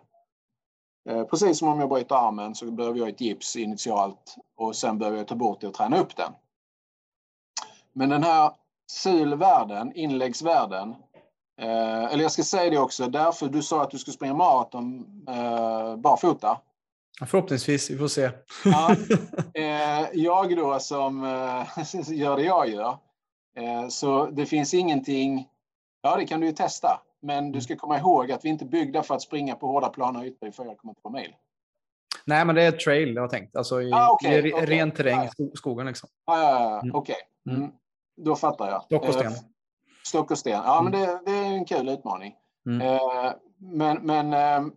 Eh, precis som om jag bryter armen så behöver jag ett gips initialt och sen behöver jag ta bort det och träna upp den. Men den här sulvärlden, inläggsvärlden, eh, eller jag ska säga det också, därför du sa att du skulle springa maraton eh, barfota. Förhoppningsvis, vi får se. Ja, eh, jag då som eh, gör det jag gör, så det finns ingenting, ja det kan du ju testa, men du ska komma ihåg att vi inte är byggda för att springa på hårda plana ytor i 4,2 mil. Nej, men det är trail jag har tänkt, alltså i, ah, okay, i okay. ren terräng ja. skogen liksom. Ah, ja, ja, mm. okej. Okay. Mm. Då fattar jag. Stock och sten. Eh, stock och sten, ja mm. men det, det, är en kul utmaning. Mm. Eh, men, men, eh,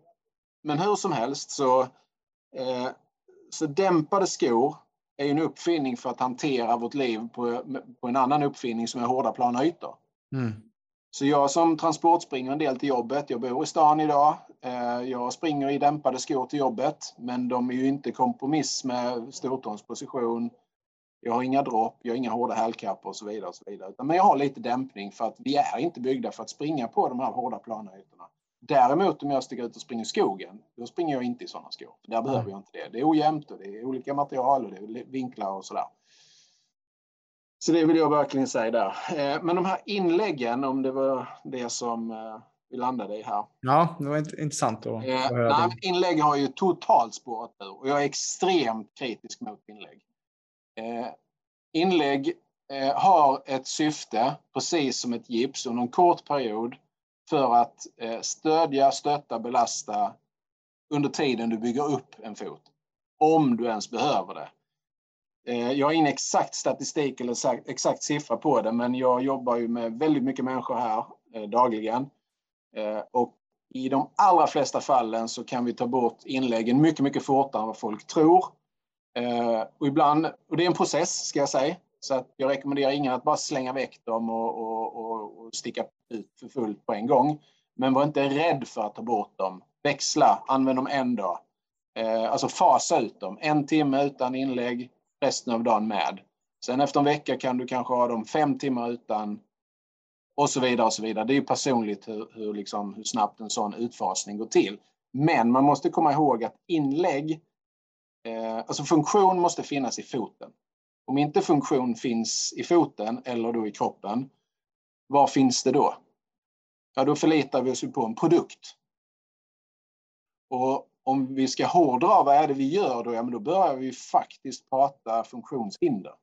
men hur som helst så Eh, så dämpade skor är en uppfinning för att hantera vårt liv på, på en annan uppfinning som är hårda plana ytor. Mm. Så jag som transportspringer en del till jobbet, jag bor i stan idag, eh, jag springer i dämpade skor till jobbet, men de är ju inte kompromiss med stortånsposition. Jag har inga dropp, jag har inga hårda hälkappor och så vidare. Och så vidare. Men jag har lite dämpning för att vi är inte byggda för att springa på de här hårda plana ytorna. Däremot om jag sticker ut och springer i skogen, då springer jag inte i sådana skor. Där behöver jag inte det. Det är ojämnt och det är olika material och det är vinklar och sådär. Så det vill jag verkligen säga där. Eh, men de här inläggen, om det var det som eh, vi landade i här. Ja, det var intressant att eh. Nej, inlägg har ju totalt spårat ur och jag är extremt kritisk mot inlägg. Inlägg har ett syfte, precis som ett gips, under en kort period för att eh, stödja, stötta, belasta under tiden du bygger upp en fot. Om du ens behöver det. Eh, jag har ingen exakt statistik eller exakt siffra på det, men jag jobbar ju med väldigt mycket människor här eh, dagligen. Och i de allra flesta fallen så kan vi ta bort inläggen mycket, mycket fortare än vad folk tror. Och ibland, och det är en process ska jag säga, så att jag rekommenderar ingen att bara slänga väck dem och, och, och, och sticka ut för fullt på en gång. Men var inte rädd för att ta bort dem. Växla, använd dem en dag. Eh, alltså fasa ut dem. En timme utan inlägg, resten av dagen med. Sen efter en vecka kan du kanske ha dem fem timmar utan och så vidare. och så vidare. Det är personligt hur, hur, liksom, hur snabbt en sån utfasning går till. Men man måste komma ihåg att inlägg, eh, alltså funktion måste finnas i foten. Om inte funktion finns i foten eller då i kroppen, vad finns det då? Ja, då förlitar vi oss på en produkt. Och om vi ska hårdra vad är det vi gör då, ja men då börjar vi faktiskt prata funktionshinder.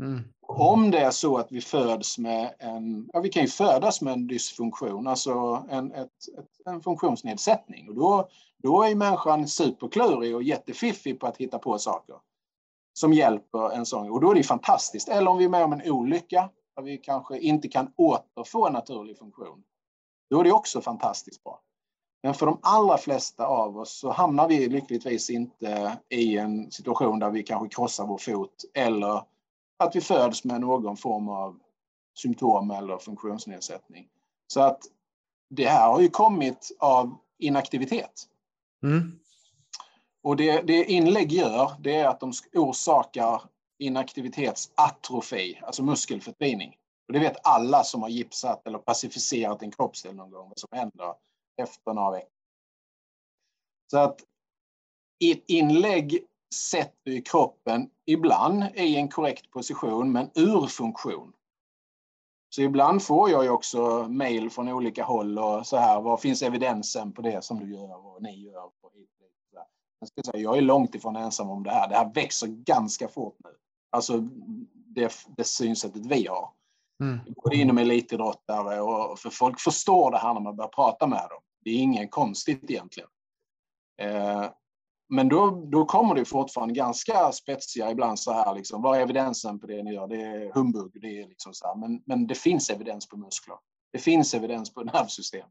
Mm. Om det är så att vi föds med en, ja vi kan ju födas med en dysfunktion, alltså en, ett, ett, en funktionsnedsättning. Och då, då är människan superklurig och jättefiffig på att hitta på saker som hjälper en sån. Och då är det fantastiskt. Eller om vi är med om en olycka, där vi kanske inte kan återfå en naturlig funktion. Då är det också fantastiskt bra. Men för de allra flesta av oss så hamnar vi lyckligtvis inte i en situation där vi kanske krossar vår fot eller att vi föds med någon form av symptom eller funktionsnedsättning. Så att det här har ju kommit av inaktivitet. Mm. Och det, det inlägg gör, det är att de orsakar inaktivitetsatrofi, alltså muskelförtvining. Och det vet alla som har gipsat eller pacificerat en kroppsdel någon gång, vad som händer efter några veckor. Så att ett inlägg sätter ju kroppen ibland i en korrekt position, men ur funktion. Så ibland får jag ju också mejl från olika håll och så här, vad finns evidensen på det som du gör och ni gör? Och jag, ska säga, jag är långt ifrån ensam om det här. Det här växer ganska fort nu. Alltså det, det synsättet vi har. Mm. Både inom elitidrottare och för folk förstår det här när man börjar prata med dem. Det är inget konstigt egentligen. Eh, men då, då kommer det fortfarande ganska spetsiga ibland så här liksom, vad är evidensen på det ni gör? Det är humbug, det är liksom så här. Men, men det finns evidens på muskler. Det finns evidens på nervsystem.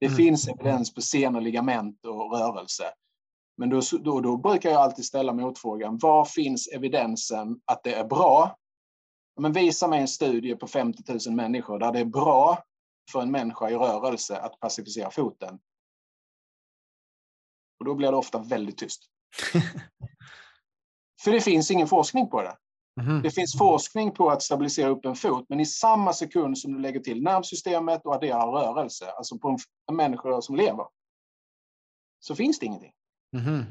Det mm. finns evidens på senor, ligament och rörelse. Men då, då, då brukar jag alltid ställa motfrågan, var finns evidensen att det är bra? Men visa mig en studie på 50 000 människor där det är bra för en människa i rörelse att pacificera foten. Och då blir det ofta väldigt tyst. för det finns ingen forskning på det. Mm. Det finns forskning på att stabilisera upp en fot, men i samma sekund som du lägger till nervsystemet och adderar rörelse, alltså på en, en människa som lever, så finns det ingenting. Mm.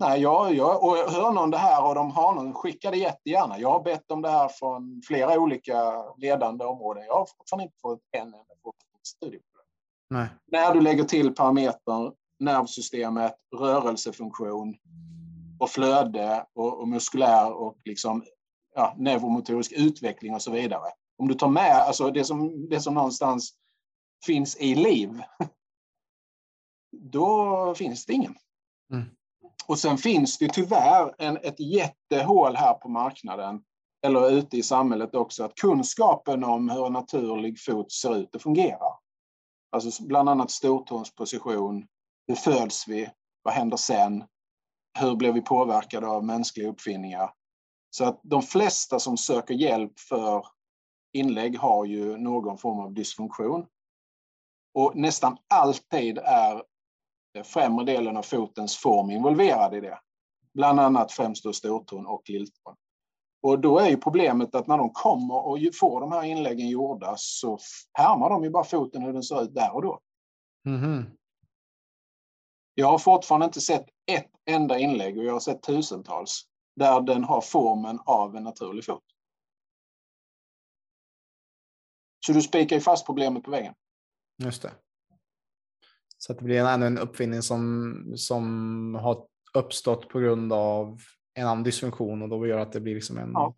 Nej, jag, jag och hör någon det här och de har någon, skicka det jättegärna. Jag har bett om det här från flera olika ledande områden. Jag har fortfarande inte fått en enda forskningsstudie på det. Nej. När du lägger till parametern nervsystemet, rörelsefunktion och flöde och, och muskulär och liksom, ja, neuromotorisk utveckling och så vidare. Om du tar med alltså det, som, det som någonstans finns i liv, då finns det ingen. Mm. Och sen finns det tyvärr en, ett jättehål här på marknaden, eller ute i samhället också, att kunskapen om hur en naturlig fot ser ut och fungerar. Alltså bland annat stortånsposition, hur föds vi, vad händer sen, hur blir vi påverkade av mänskliga uppfinningar? Så att de flesta som söker hjälp för inlägg har ju någon form av dysfunktion. Och nästan alltid är främre delen av fotens form involverad i det. Bland annat främst då stortån och lilltån. Och då är ju problemet att när de kommer och får de här inläggen gjorda så härmar de ju bara foten hur den ser ut där och då. Mm. Jag har fortfarande inte sett ett enda inlägg och jag har sett tusentals där den har formen av en naturlig fot. Så du spikar ju fast problemet på väggen. Just det. Så att det blir ännu en uppfinning som, som har uppstått på grund av en annan dysfunktion och då gör att det blir liksom en... Ja.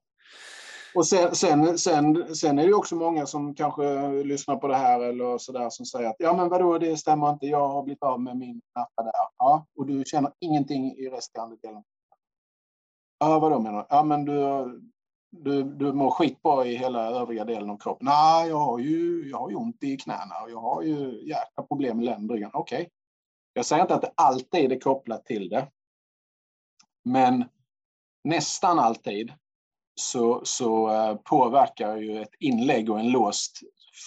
Och sen, sen, sen, sen är det också många som kanske lyssnar på det här eller sådär som säger att ja men vadå det stämmer inte, jag har blivit av med min knappa där. Ja, och du känner ingenting i resten av delen. Ja, vadå menar du? Ja men du, du, du mår skitbra i hela övriga delen av kroppen. Nej, jag har ju, jag har ju ont i knäna och jag har ju jäkla problem med ländryggen. Okej. Okay. Jag säger inte att det alltid är kopplat till det. Men nästan alltid så, så eh, påverkar ju ett inlägg och en låst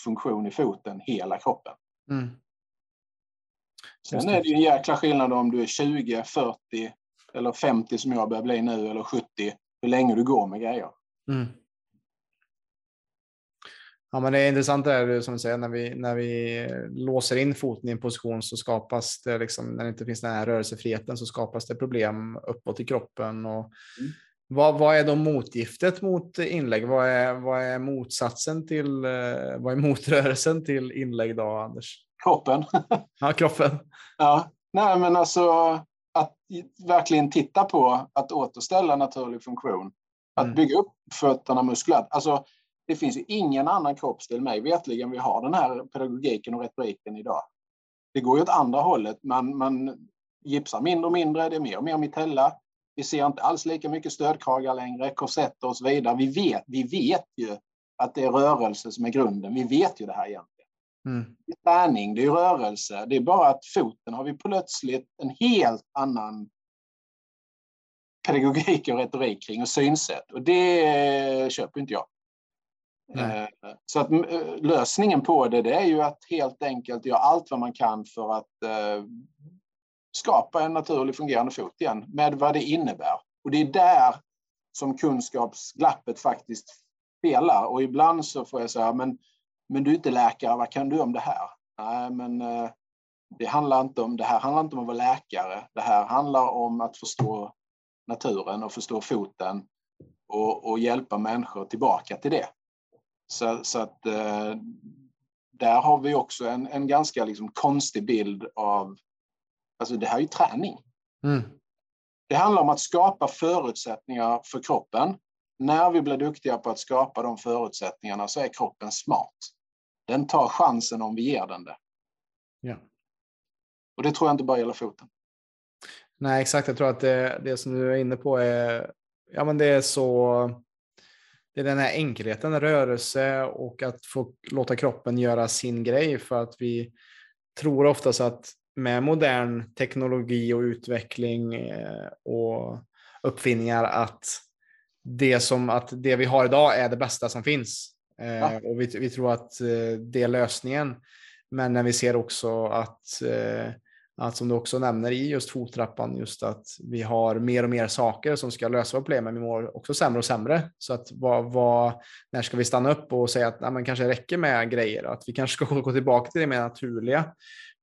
funktion i foten hela kroppen. Mm. Sen är det ju en jäkla skillnad om du är 20, 40 eller 50 som jag börjar bli nu eller 70, hur länge du går med grejer. Mm. Ja, men det är intressant där som du säger, när vi, när vi låser in foten i en position så skapas det, liksom, när det inte finns den här rörelsefriheten så skapas det problem uppåt i kroppen. Och mm. vad, vad är då motgiftet mot inlägg? Vad är, vad är motsatsen till, eh, vad är motrörelsen till inlägg då, Anders? Kroppen. ja, kroppen. Ja, nej men alltså att verkligen titta på att återställa naturlig funktion Att mm. bygga upp fötterna muskulärt. Alltså, det finns ju ingen annan kroppsdel, mig vetligen, vi har den här pedagogiken och retoriken idag. Det går ju åt andra hållet. Man, man gipsar mindre och mindre, det är mer och mer mitella. Vi ser inte alls lika mycket stödkragar längre, korsetter och så vidare. Vi vet, vi vet ju att det är rörelse som är grunden. Vi vet ju det här egentligen. Mm. Det är träning, det är rörelse. Det är bara att foten har vi plötsligt en helt annan pedagogik och retorik kring och synsätt. Och det köper inte jag. Nej. Eh, så att eh, lösningen på det, det är ju att helt enkelt göra allt vad man kan för att eh, skapa en naturlig fungerande fot igen med vad det innebär. Och det är där som kunskapsglappet faktiskt spelar. Och ibland så får jag säga, men, men du är inte läkare, vad kan du om det här? Nej, men det handlar inte om det här handlar inte om att vara läkare. Det här handlar om att förstå naturen och förstå foten och, och hjälpa människor tillbaka till det. Så, så att eh, där har vi också en, en ganska liksom konstig bild av, alltså det här är ju träning. Mm. Det handlar om att skapa förutsättningar för kroppen. När vi blir duktiga på att skapa de förutsättningarna så är kroppen smart. Den tar chansen om vi ger den det. Ja. Och det tror jag inte bara gäller foten. Nej, exakt. Jag tror att det, det som du är inne på är, ja men det är så det är den här enkelheten, rörelse och att få låta kroppen göra sin grej för att vi tror oftast att med modern teknologi och utveckling eh, och uppfinningar att det, som, att det vi har idag är det bästa som finns. Eh, ja. Och vi, vi tror att eh, det är lösningen. Men när vi ser också att att som du också nämner i just fottrappan, just att vi har mer och mer saker som ska lösa våra problem, men vi mår också sämre och sämre. Så att vad, vad, när ska vi stanna upp och säga att nej, men kanske räcker med grejer, att vi kanske ska gå tillbaka till det mer naturliga.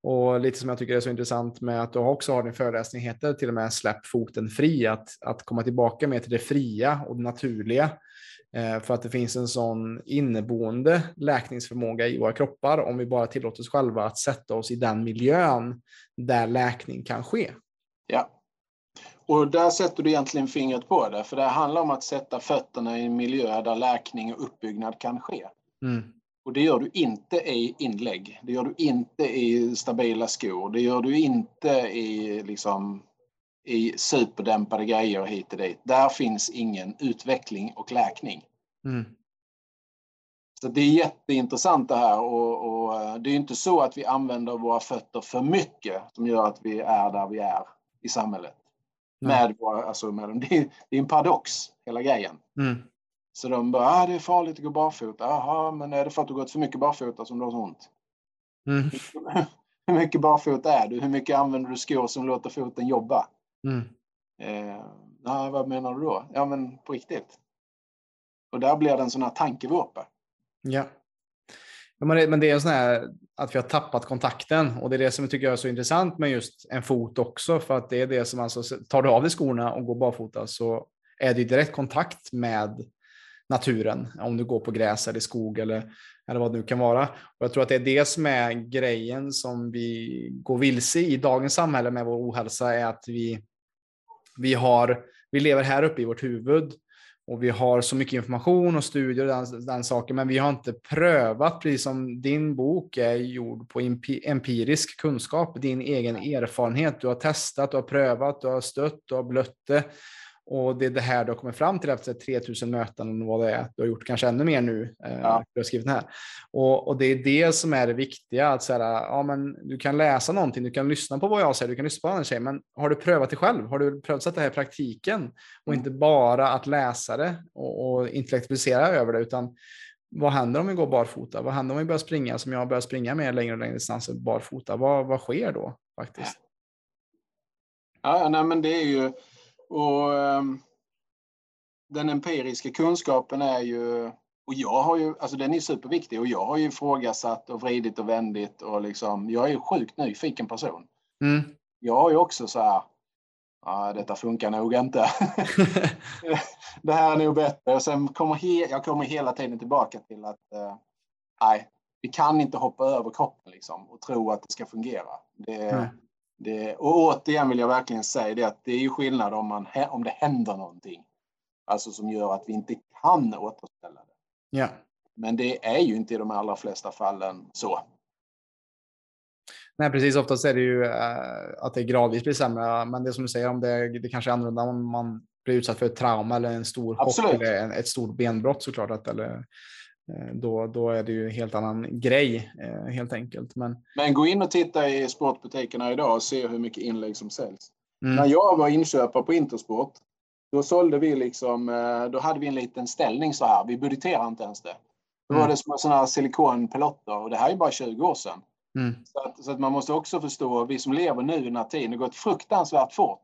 Och lite som jag tycker är så intressant med att du också har din föreläsning heter till och med Släpp foten fri, att, att komma tillbaka mer till det fria och det naturliga. Eh, för att det finns en sån inneboende läkningsförmåga i våra kroppar om vi bara tillåter oss själva att sätta oss i den miljön där läkning kan ske. Ja. Och där sätter du egentligen fingret på det, för det handlar om att sätta fötterna i en miljö där läkning och uppbyggnad kan ske. Mm. Och det gör du inte i inlägg, det gör du inte i stabila skor, det gör du inte i liksom i superdämpade grejer hit och dit. Där finns ingen utveckling och läkning. Mm. Så det är jätteintressant det här och, och, eh, det är inte så att vi använder våra fötter för mycket som gör att vi är där vi är i samhället. Med våra, alltså med dem. Det, är, det är en paradox, hela grejen. Mm. Så de bara, ah, det är farligt att gå barfota. Jaha, men är det för att du gått för mycket barfota som du har så ont? Mm. Hur mycket barfota är du? Hur mycket använder du skor som låter foten jobba? Mm. Eh, vad menar du då? Ja, men på riktigt. Och där blir det en sån här tankevurpa. Ja. ja men, det, men det är en sån här att vi har tappat kontakten och det är det som jag tycker är så intressant med just en fot också för att det är det som alltså tar du av dig skorna och går barfota så är det direkt kontakt med naturen om du går på gräs eller skog eller, eller vad det nu kan vara. Och jag tror att det är det som är grejen som vi går vilse i dagens samhälle med vår ohälsa är att vi vi, har, vi lever här uppe i vårt huvud och vi har så mycket information och studier och den, den saken, men vi har inte prövat, precis som din bok är gjord på empirisk kunskap, din egen erfarenhet. Du har testat, du har prövat, du har stött, du har blött det och det är det här du har kommit fram till efter 3000 möten och vad det är. Du har gjort kanske ännu mer nu. Eh, ja. Du har skrivit här. Och, och, det är det som är det viktiga. Att så här, ja, men du kan läsa någonting, du kan lyssna på vad jag säger, du kan lyssna på vad andra säger. Men har du prövat det själv? Har du prövat det här i praktiken? Och mm. inte bara att läsa det och, och intellektualisera över det. Utan vad händer om vi går barfota? Vad händer om vi börjar springa som jag börjar springa mer längre och längre distanser barfota? Vad, vad sker då faktiskt? Ja, nej, men det är ju och um, den empiriska kunskapen är ju, och jag har ju, alltså den är superviktig och jag har ju ifrågasatt och vridit och vändit och liksom, jag är ju sjukt nyfiken person. Mm. Jag har ju också så här, ja, detta funkar nog inte. det här är nog bättre. Och sen kommer he, jag kommer hela tiden tillbaka till att nej, vi kan inte hoppa över kroppen liksom och tro att det ska fungera. Det, mm. Det, och återigen vill jag verkligen säga det att det är ju skillnad om, man, om det händer någonting. Alltså som gör att vi inte kan återställa det. Ja. Men det är ju inte i de allra flesta fallen så. Nej, precis. Oftast är det ju äh, att det gradvis blir sämre. Men det som du säger, om det, det kanske är annorlunda om man blir utsatt för ett trauma eller en stor chock eller en, ett stort benbrott såklart. Att, eller, då, då är det ju en helt annan grej äh, helt enkelt. Men... Men gå in och titta i sportbutikerna idag och se hur mycket inlägg som säljs. Mm. När jag var inköpare på Intersport, då sålde vi liksom, då hade vi en liten ställning så här. Vi budgeterade inte ens det. Då var mm. det små sådana här silikonpelotter och det här är bara 20 år sedan. Mm. Så, att, så, att, man måste också förstå, vi som lever nu i den här tiden, det har gått fruktansvärt fort.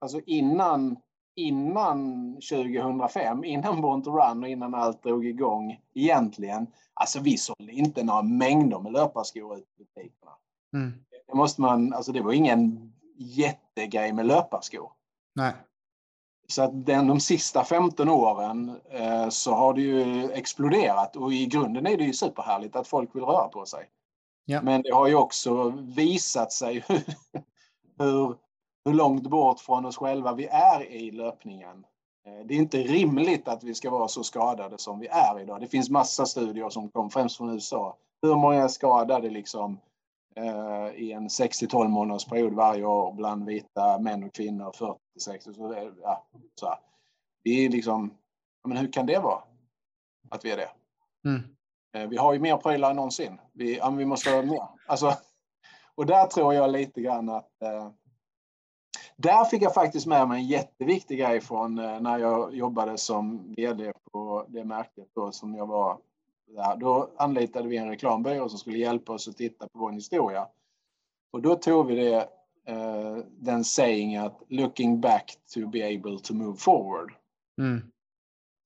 Alltså innan, innan 2005, innan Born to Run och innan allt drog igång egentligen. Alltså vi sålde inte några mängder med löparskor ut i butikerna. Mm. Det måste man, alltså det var ingen jättegrej med löparskor. Nej. Så att den, de sista 15 åren eh, så har det ju exploderat och i grunden är det ju superhärligt att folk vill röra på sig. Ja. Men det har ju också visat sig hur, hur långt bort från oss själva vi är i löpningen. Eh, det är inte rimligt att vi ska vara så skadade som vi är idag. Det finns massa studier som kom främst från USA. Hur många är skadade liksom, eh, i en 6-12 månaders period varje år bland vita män och kvinnor 40-60. Så, ja, så Det är liksom, men hur kan det vara? Att vi är det? Mm. Eh, vi har ju mer prylar än någonsin. Vi, ja, vi måste ha mer. Alltså, och där tror jag lite grann att eh, där fick jag faktiskt med mig en jätteviktig grej från eh, när jag jobbade som VD på det märket då, som jag var där. Då anlitade vi en reklambyrå som skulle hjälpa oss att titta på vår historia. Och då tog vi det, eh, den saying att looking back to be able to move forward. Mm.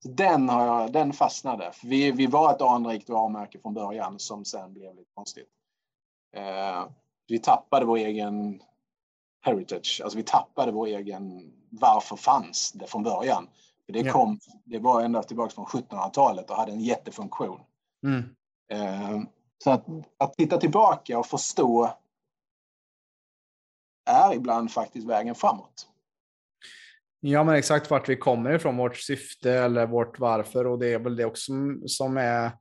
Den, har jag, den fastnade. Vi, vi var ett anrikt varumärke från början som sen blev lite konstigt. Eh, vi tappade vår egen heritage, alltså vi tappade vår egen varför fanns det från början. För det, kom, ja. det var ända tillbaka från 1700-talet och hade en jättefunktion. Mm. Eh, så att, att titta tillbaka och förstå är ibland faktiskt vägen framåt. Ja, men exakt vart vi kommer ifrån, vårt syfte eller vårt varför. Och det är väl det också som är,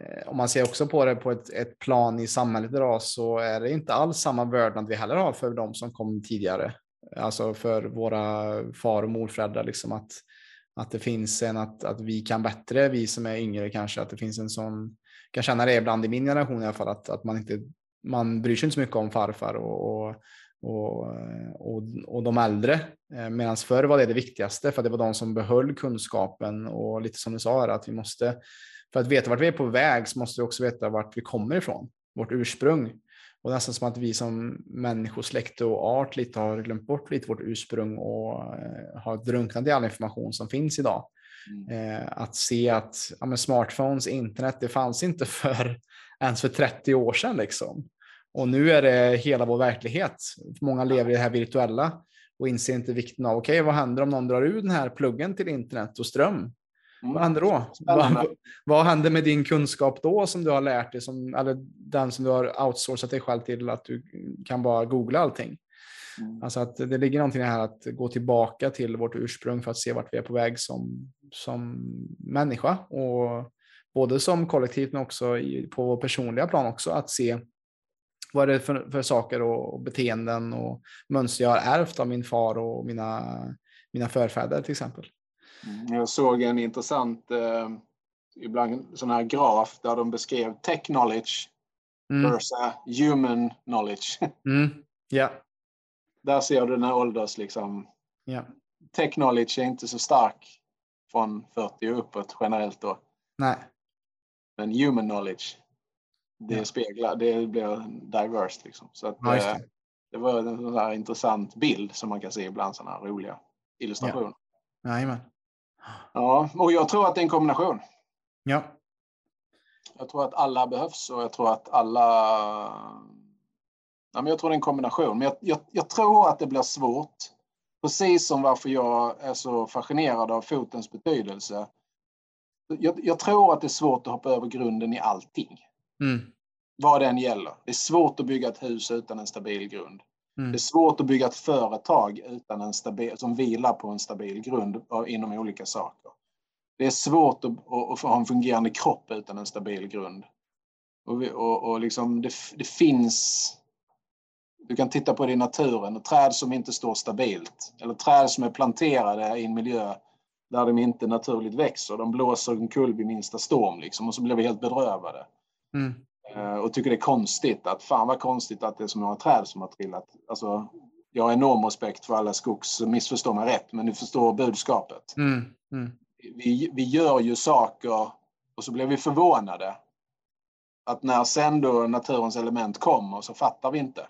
Eh, om man ser också på det på ett, ett plan i samhället idag, så är det inte alls samma vördnad vi heller har för de som kom tidigare. Alltså för våra far och morföräldrar, liksom att, att det finns en, att, att vi kan bättre, vi som är yngre kanske, att det finns en sån, kan känna det ibland i min generation i alla fall, att, att man inte, man bryr sig inte så mycket om farfar och, och och, och, och de äldre. Eh, Medan förr var det det viktigaste för det var de som behöll kunskapen och lite som du sa att vi måste för att veta vart vi är på väg så måste vi också veta vart vi kommer ifrån, vårt ursprung. Och nästan som att vi som människosläkte och art lite har glömt bort lite vårt ursprung och eh, har drunknat i all information som finns idag. Mm. Eh, att se att ja, smartphones, internet, det fanns inte för ens för 30 år sedan. Liksom. Och nu är det hela vår verklighet. Många lever i det här virtuella och inser inte vikten av, okej, okay, vad händer om någon drar ur den här pluggen till internet och ström? Vad händer då? Vad, vad händer med din kunskap då som du har lärt dig, som, eller den som du har outsourcat dig själv till att du kan bara googla allting? Mm. Alltså att det ligger någonting här att gå tillbaka till vårt ursprung för att se vart vi är på väg som, som människa och både som kollektiv men också i, på vår personliga plan också att se vad är det för, för saker och, och, beteenden och mönster jag har ärvt av min far och mina, mina förfäder till exempel. Mm, jag såg en intressant, eh, ibland sån här graf där de beskrev tech knowledge mm. versus human knowledge. Mm. Yeah. Där ser du den här ålders liksom. Yeah. Tech knowledge är inte så stark från 40 och uppåt generellt då. Nej. Men human knowledge det ja. speglar, det blir diverse liksom. Så att, ja, det. det. var en sån här intressant bild som man kan se ibland sådana här roliga illustrationer. Ja. Jajamän. Ja, och jag tror att det är en kombination. Ja. Jag tror att alla behövs och jag tror att alla... Ja, men jag tror det är en kombination, men jag, jag, jag tror att det blir svårt. Precis som varför jag är så fascinerad av fotens betydelse. Jag, jag tror att det är svårt att hoppa över grunden i allting. Mm. Vad den gäller. Det är svårt att bygga ett hus utan en stabil grund. Mm. Det är svårt att bygga ett företag utan en stabil, som vilar på en stabil grund inom olika saker. Det är svårt att, att, ha en fungerande kropp utan en stabil grund. Och, och, och liksom det, det, finns... Du kan titta på det i naturen, träd som inte står stabilt eller träd som är planterade i en miljö där de inte naturligt växer. De blåser omkull vid minsta storm liksom, och så blir vi helt bedrövade. Mm. Eh, och tycker det är konstigt att fan vad konstigt att det är så många träd som har trillat. Alltså, jag har enorm respekt för alla skogs, missförstå mig rätt, men ni förstår budskapet. Mm. Mm. Vi, vi gör ju saker och så blir vi förvånade. Att när sen då naturens element kommer så fattar vi inte.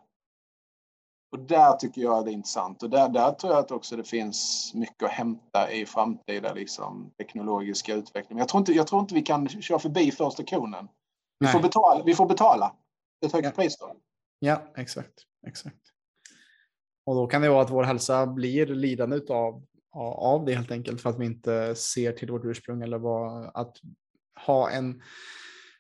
Och där tycker jag det är intressant och där, där tror jag att också det finns mycket att hämta i framtida liksom, teknologiska utveckling. Jag tror, inte, jag tror inte vi kan köra förbi första konen. Vi, får betala, vi får betala ett högt ja. pris då. Ja, exakt. exakt. Och då kan det vara att vår hälsa blir lidande av, av det helt enkelt för att vi inte ser till vårt ursprung eller vad, att ha en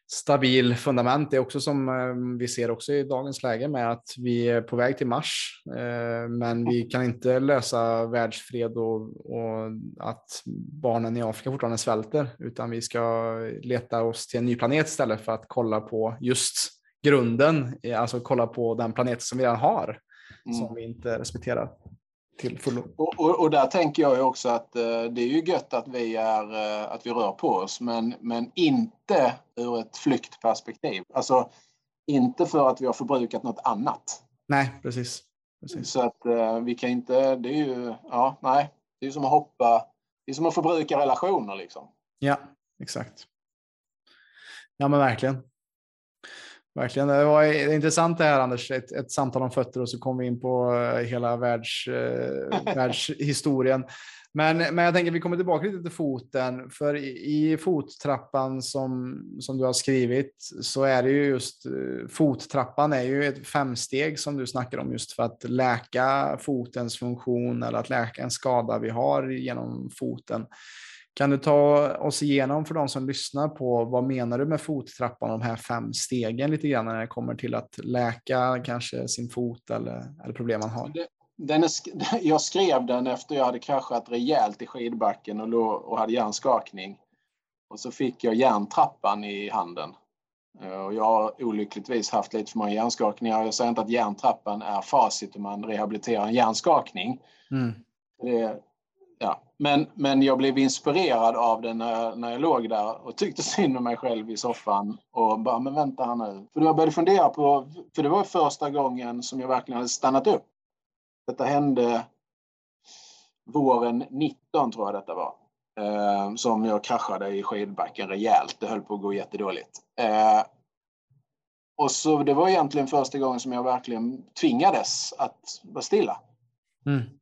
stabil fundament. Det är också som eh, vi ser också i dagens läge med att vi är på väg till Mars, eh, men vi kan inte lösa världsfred och, och att barnen i Afrika fortfarande svälter, utan vi ska leta oss till en ny planet istället för att kolla på just grunden, alltså kolla på den planet som vi redan har, mm. som vi inte respekterar till fullo. Och, och, och, där tänker jag ju också att eh, det är ju gött att vi, är, eh, att vi rör på oss, men, men inte ur ett flyktperspektiv. Alltså inte för att vi har förbrukat något annat. Nej, precis. precis. Så att eh, vi kan inte, det är ju, ja, nej, det är som att hoppa, det är som att förbruka relationer liksom. Ja, exakt. Ja, men verkligen. Verkligen. Det var intressant det här Anders, ett, ett samtal om fötter och så kom vi in på eh, hela världs, eh, världshistorien. Men, men jag tänker vi kommer tillbaka lite till foten, för i, i fottrappan som, som du har skrivit så är det ju just eh, fottrappan är ju ett femsteg som du snackar om just för att läka fotens funktion eller att läka en skada vi har genom foten. Kan du ta oss igenom för de som lyssnar på vad menar du med fottrappan, de här fem stegen lite grann när det kommer till att läka kanske sin fot eller, eller problem man har? Den är, jag skrev den efter jag hade kraschat rejält i skidbacken och, låg, och hade hjärnskakning. Och så fick jag järntrappan i handen. Eh, och jag har olyckligtvis haft lite för många hjärnskakningar. Jag säger inte att järntrappan är facit om man rehabiliterar en hjärnskakning. Mm. Det, ja. men, men jag blev inspirerad av den när, när jag låg där och tyckte synd om mig själv i soffan och bara, men vänta här nu. För jag började fundera på, för det var första gången som jag verkligen hade stannat upp. Detta hände våren 19 tror jag detta var. Eh, som jag kraschade i skidbacken rejält. Det höll på att gå jättedåligt. Eh, och så det var egentligen första gången som jag verkligen tvingades att vara stilla. Mm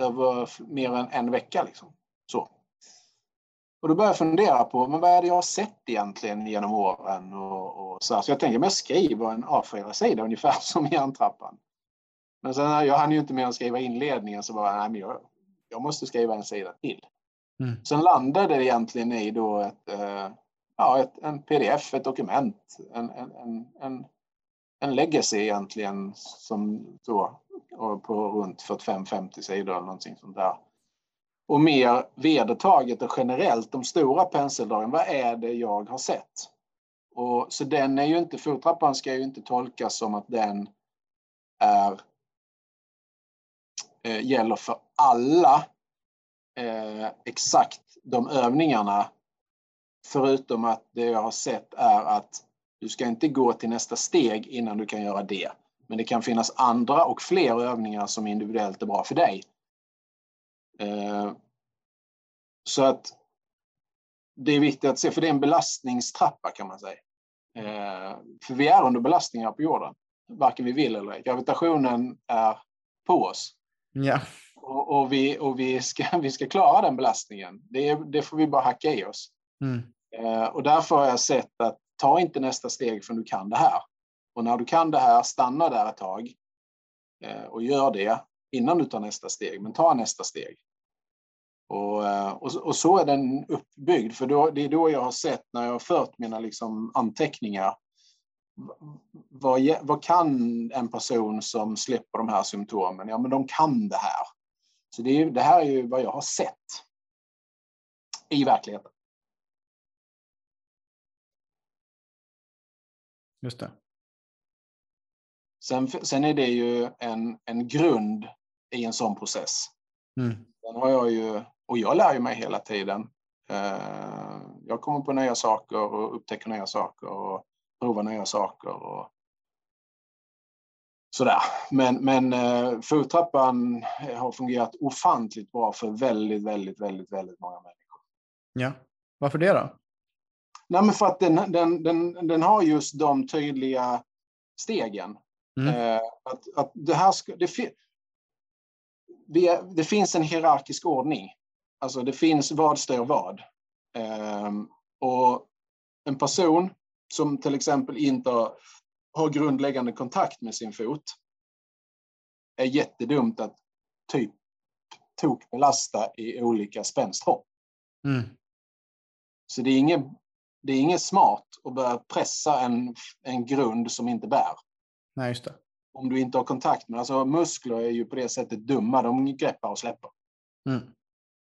över mer än en vecka. Liksom. Så. Och då började jag fundera på men vad är det jag har sett egentligen genom åren. Och, och så, här. så jag tänkte att jag skriver en A4-sida ungefär som i Järntrappan. Men sen jag hann ju inte med att skriva inledningen så bara, nej men jag, jag måste skriva en sida till. Mm. Sen landade det egentligen i då ett, eh, ja, ett, en pdf, ett dokument, en, en, en, en, legacy egentligen som så på runt 45-50 sidor eller någonting sånt där. Och mer vedertaget och generellt, de stora penseldragen, vad är det jag har sett? Och, så den är ju inte, fottrappan ska ju inte tolkas som att den är, eh, gäller för alla eh, exakt de övningarna. Förutom att det jag har sett är att du ska inte gå till nästa steg innan du kan göra det. Men det kan finnas andra och fler övningar som individuellt är bra för dig. Eh, så att det är viktigt att se, för det är en belastningstrappa kan man säga. Eh, för vi är under belastning här på jorden, varken vi vill eller ej. Gravitationen är på oss. Ja. Och, och, vi, och vi, ska, vi ska klara den belastningen. Det, det får vi bara hacka i oss. Mm. Eh, och därför har jag sett att ta inte nästa steg förrän du kan det här. Och när du kan det här, stanna där ett tag eh, och gör det innan du tar nästa steg, men ta nästa steg. Och, eh, och, och så är den uppbyggd, för då, det är då jag har sett när jag har fört mina liksom anteckningar vad, vad kan en person som släpper de här symptomen? Ja, men de kan det här. Så det, är, det här är ju vad jag har sett i verkligheten. Just det. Sen, sen är det ju en, en grund i en sån process. Mm. Den har jag ju, och jag lär ju mig hela tiden. Eh, jag kommer på nya saker och upptäcker nya saker och provar nya saker. Och sådär. Men, men eh, foodtrappan har fungerat ofantligt bra för väldigt, väldigt, väldigt, väldigt många människor. Ja, varför det då? Nej, men för att den, den, den, den har just de tydliga stegen. Mm. Eh, att, att det här ska, det, det, det finns en hierarkisk ordning. Alltså det finns vad styr vad. Eh, och en person som till exempel inte har grundläggande kontakt med sin fot är jättedumt att typ tokbelasta i olika spänsthopp. Mm. Så det är inget det är inget smart att börja pressa en, en grund som inte bär. Nej, just det. Om du inte har kontakt med, alltså muskler är ju på det sättet dumma, de greppar och släpper. Mm.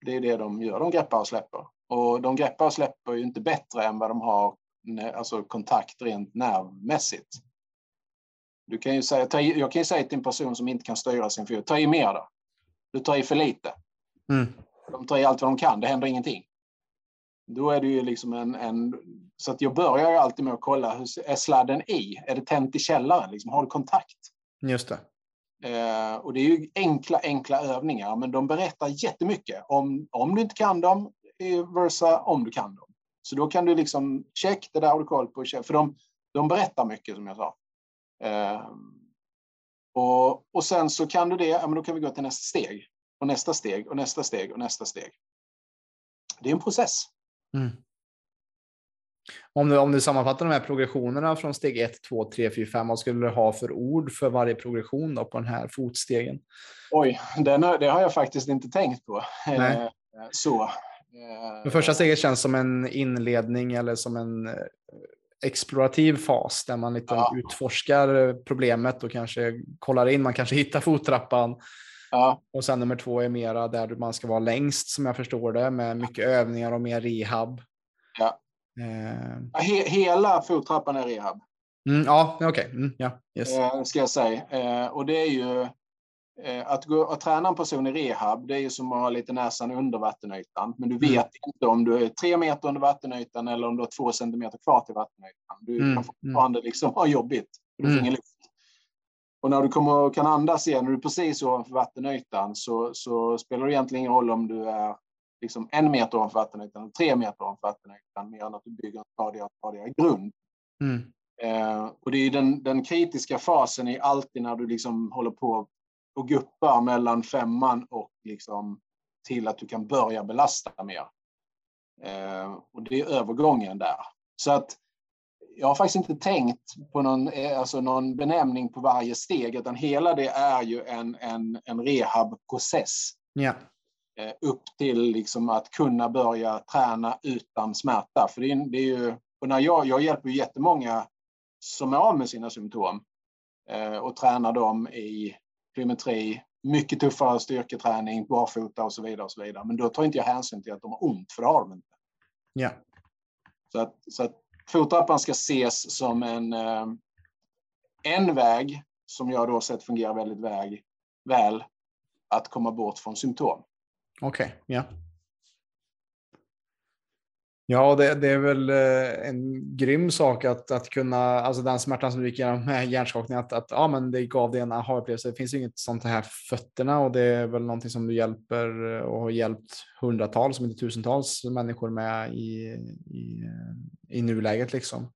Det är det de gör, de greppar och släpper. Och de greppar och släpper ju inte bättre än vad de har alltså kontakt rent nervmässigt. Du kan ju säga, jag kan ju säga till en person som inte kan styra sin fot, ta i mer då. Du tar i för lite. Mm. De tar i allt vad de kan, det händer ingenting. Då är det ju liksom en, en så att jag börjar alltid med att kolla, hur är sladden i? Är det tänt i källaren? Liksom, har du kontakt? Just det. Eh, och det är ju enkla, enkla övningar, men de berättar jättemycket om, om du inte kan dem, versa om du kan dem. Så då kan du liksom, check, det där har du koll på, check, för de, de berättar mycket som jag sa. Eh, och, och sen så kan du det, ja, men då kan vi gå till nästa steg, och nästa steg, och nästa steg, och nästa steg. Det är en process. Mm. Om, du, om du sammanfattar de här progressionerna från steg 1, 2, 3, 4, 5, vad skulle du ha för ord för varje progression då på den här fotstegen? Oj, den, det har jag faktiskt inte tänkt på. Nej. Eh, så. Det första steget känns som en inledning eller som en eh, explorativ fas där man lite ja. utforskar problemet och kanske kollar in, man kanske hittar fottrappan. Ja. Och sen nummer två är mera där man ska vara längst som jag förstår det med mycket övningar och mer rehab. Ja. Eh. He hela fottrappan är rehab. Mm, ja, okej. Okay. Mm, ja, yes. eh, ska jag säga. Eh, och det är ju eh, att, gå, att träna en person i rehab, det är ju som att ha lite näsan under vattenytan. Men du mm. vet mm. inte om du är tre meter under vattenytan eller om du har två centimeter kvar till vattenytan. Du mm. kan fortfarande liksom ha jobbigt. Du får mm. ingen luft. Och när du kommer, kan andas igen, när du är precis ovanför vattenytan, så, så spelar det egentligen ingen roll om du är liksom en meter ovanför vattenytan eller tre meter ovanför vattenytan, mer än att du bygger en stadigare, stadigare grund. Mm. Eh, och det är den, den kritiska fasen är alltid när du liksom håller på och guppar mellan femman och liksom till att du kan börja belasta mer. Eh, och det är övergången där. Så att jag har faktiskt inte tänkt på någon, eh, alltså någon benämning på varje steg, utan hela det är ju en, en, en rehabprocess. Ja. Eh, upp till liksom att kunna börja träna utan smärta. För det är, det är ju, och när jag, jag hjälper ju jättemånga som är av med sina symptom eh, och tränar dem i plyometri, mycket tuffare styrketräning, barfota och så vidare. och så vidare. Men då tar inte jag hänsyn till att de har ont, för det har de inte. Ja. Så att, så att fottrappan ska ses som en, eh, en väg som jag då sett fungerar väldigt väg, väl att komma bort från symptom. Okej, okay, ja. Ja, det, det, är väl eh, en grym sak att, att kunna, alltså den smärtan som du gick igenom med hjärnskakning, att, att ja, men det gav dig en aha-upplevelse. Det finns ju inget sånt här fötterna och det är väl någonting som du hjälper eh, och har hjälpt hundratals, om inte tusentals människor med i, i, eh, i nuläget liksom.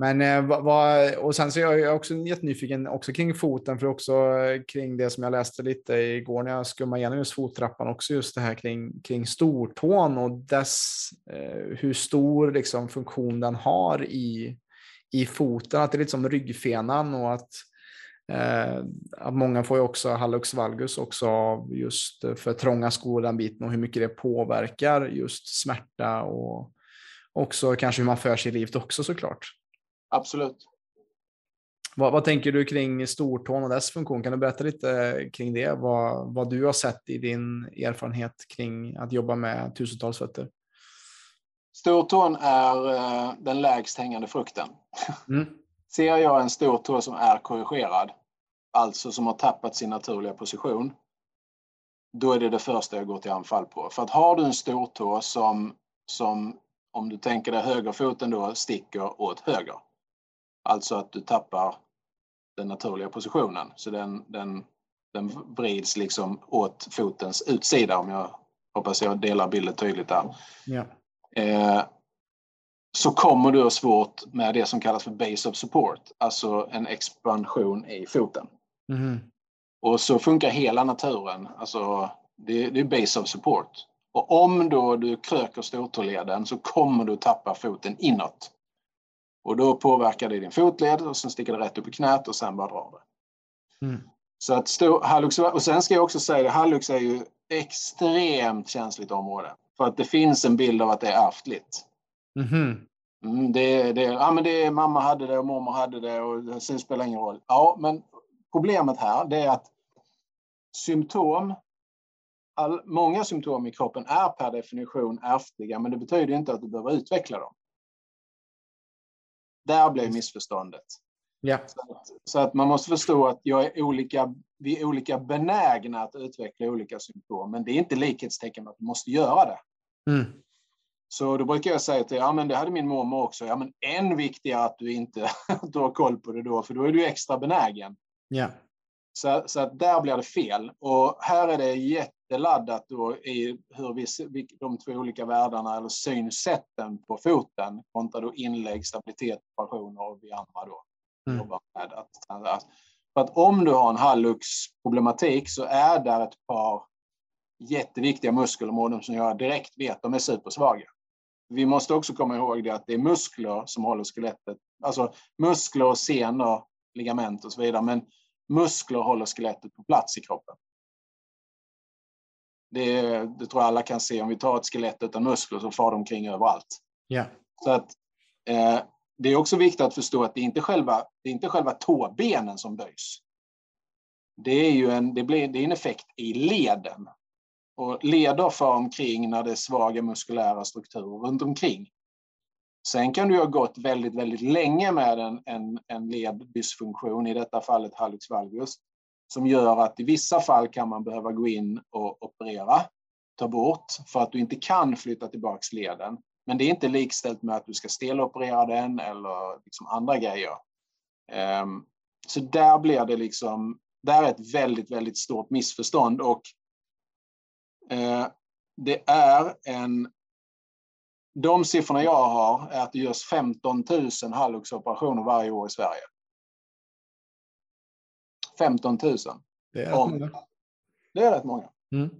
Men eh, vad, och sen så är jag också jättenyfiken också kring foten, för också eh, kring det som jag läste lite igår när jag skummade igenom just fottrappan, också just det här kring, kring stortån och dess, eh, hur stor liksom, funktion den har i, i foten, att det är lite som ryggfenan och att, eh, att många får ju också hallux valgus också av just för trånga skor den biten och hur mycket det påverkar just smärta och också kanske hur man för sig i livet också såklart. Absolut. Vad, vad, tänker du kring stortån och dess funktion? Kan du berätta lite kring det? Vad, vad du har sett i din erfarenhet kring att jobba med tusentals fötter? Stortån är eh, den lägst hängande frukten. Mm. Ser jag en stortå som är korrigerad, alltså som har tappat sin naturliga position, då är det det första jag går till anfall på. För att har du en stortå som, som om du tänker dig högerfoten då, sticker åt höger. Alltså att du tappar den naturliga positionen. Så den, den, den vrids liksom åt fotens utsida om jag hoppas jag delar bilden tydligt där. Ja. Eh, så kommer du ha svårt med det som kallas för base of support, alltså en expansion i foten. Mm. Och så funkar hela naturen, alltså det, det är base of support. Och om då du kröker stortåleden så kommer du tappa foten inåt. Och då påverkar det din fotled och sen sticker det rätt upp i knät och sen bara drar det. Mm. Så att stå, hallux, och sen ska jag också säga det, hallux är ju extremt känsligt område. För att det finns en bild av att det är ärftligt. Mm. Mm, det, det, ja, men det, mamma hade det och mormor hade det och det spelar ingen roll. Ja, men problemet här det är att symptom, all, många symptom i kroppen är per definition ärftliga, men det betyder inte att du behöver utveckla dem. Där blev missförståndet. Ja. Så, att, så att man måste förstå att jag är olika, vi är olika benägna att utveckla olika symptom, men det är inte likhetstecken att du måste göra det. Mm. Så då brukar jag säga till ja men det hade min mormor också, ja men än viktigare att du inte du har koll på det då, för då är du extra benägen. Ja. Så, så att där blir det fel. Och här är det jätteladdat då i hur vi, de två olika världarna eller synsätten på foten kontra då inlägg, stabilitet, operationer och vi andra då mm. jobbar med att, att för att om du har en hallux-problematik så är där ett par jätteviktiga muskelområden som jag direkt vet de är supersvaga. Vi måste också komma ihåg det att det är muskler som håller skelettet, alltså muskler, senor, ligament och så vidare, men muskler håller skelettet på plats i kroppen. Det, det tror jag alla kan se. Om vi tar ett skelett utan muskler så far de omkring överallt. Yeah. Så att, eh, det är också viktigt att förstå att det är inte själva, det är inte själva tåbenen som böjs. Det är ju en, det blir, det är en effekt i leden. Och leder far omkring när det är svaga muskulära strukturer runt omkring. Sen kan du ha gått väldigt, väldigt länge med en, en, en leddysfunktion, i detta fallet hallux valgus, som gör att i vissa fall kan man behöva gå in och operera, ta bort, för att du inte kan flytta tillbaks leden. Men det är inte likställt med att du ska steloperera den eller liksom andra grejer. Ehm, så där blir det liksom, där är ett väldigt, väldigt stort missförstånd och eh, det är en de siffrorna jag har är att det görs 15 000 Hallux-operationer varje år i Sverige. 15 000. Det är Om, många. Det är rätt många. Mm.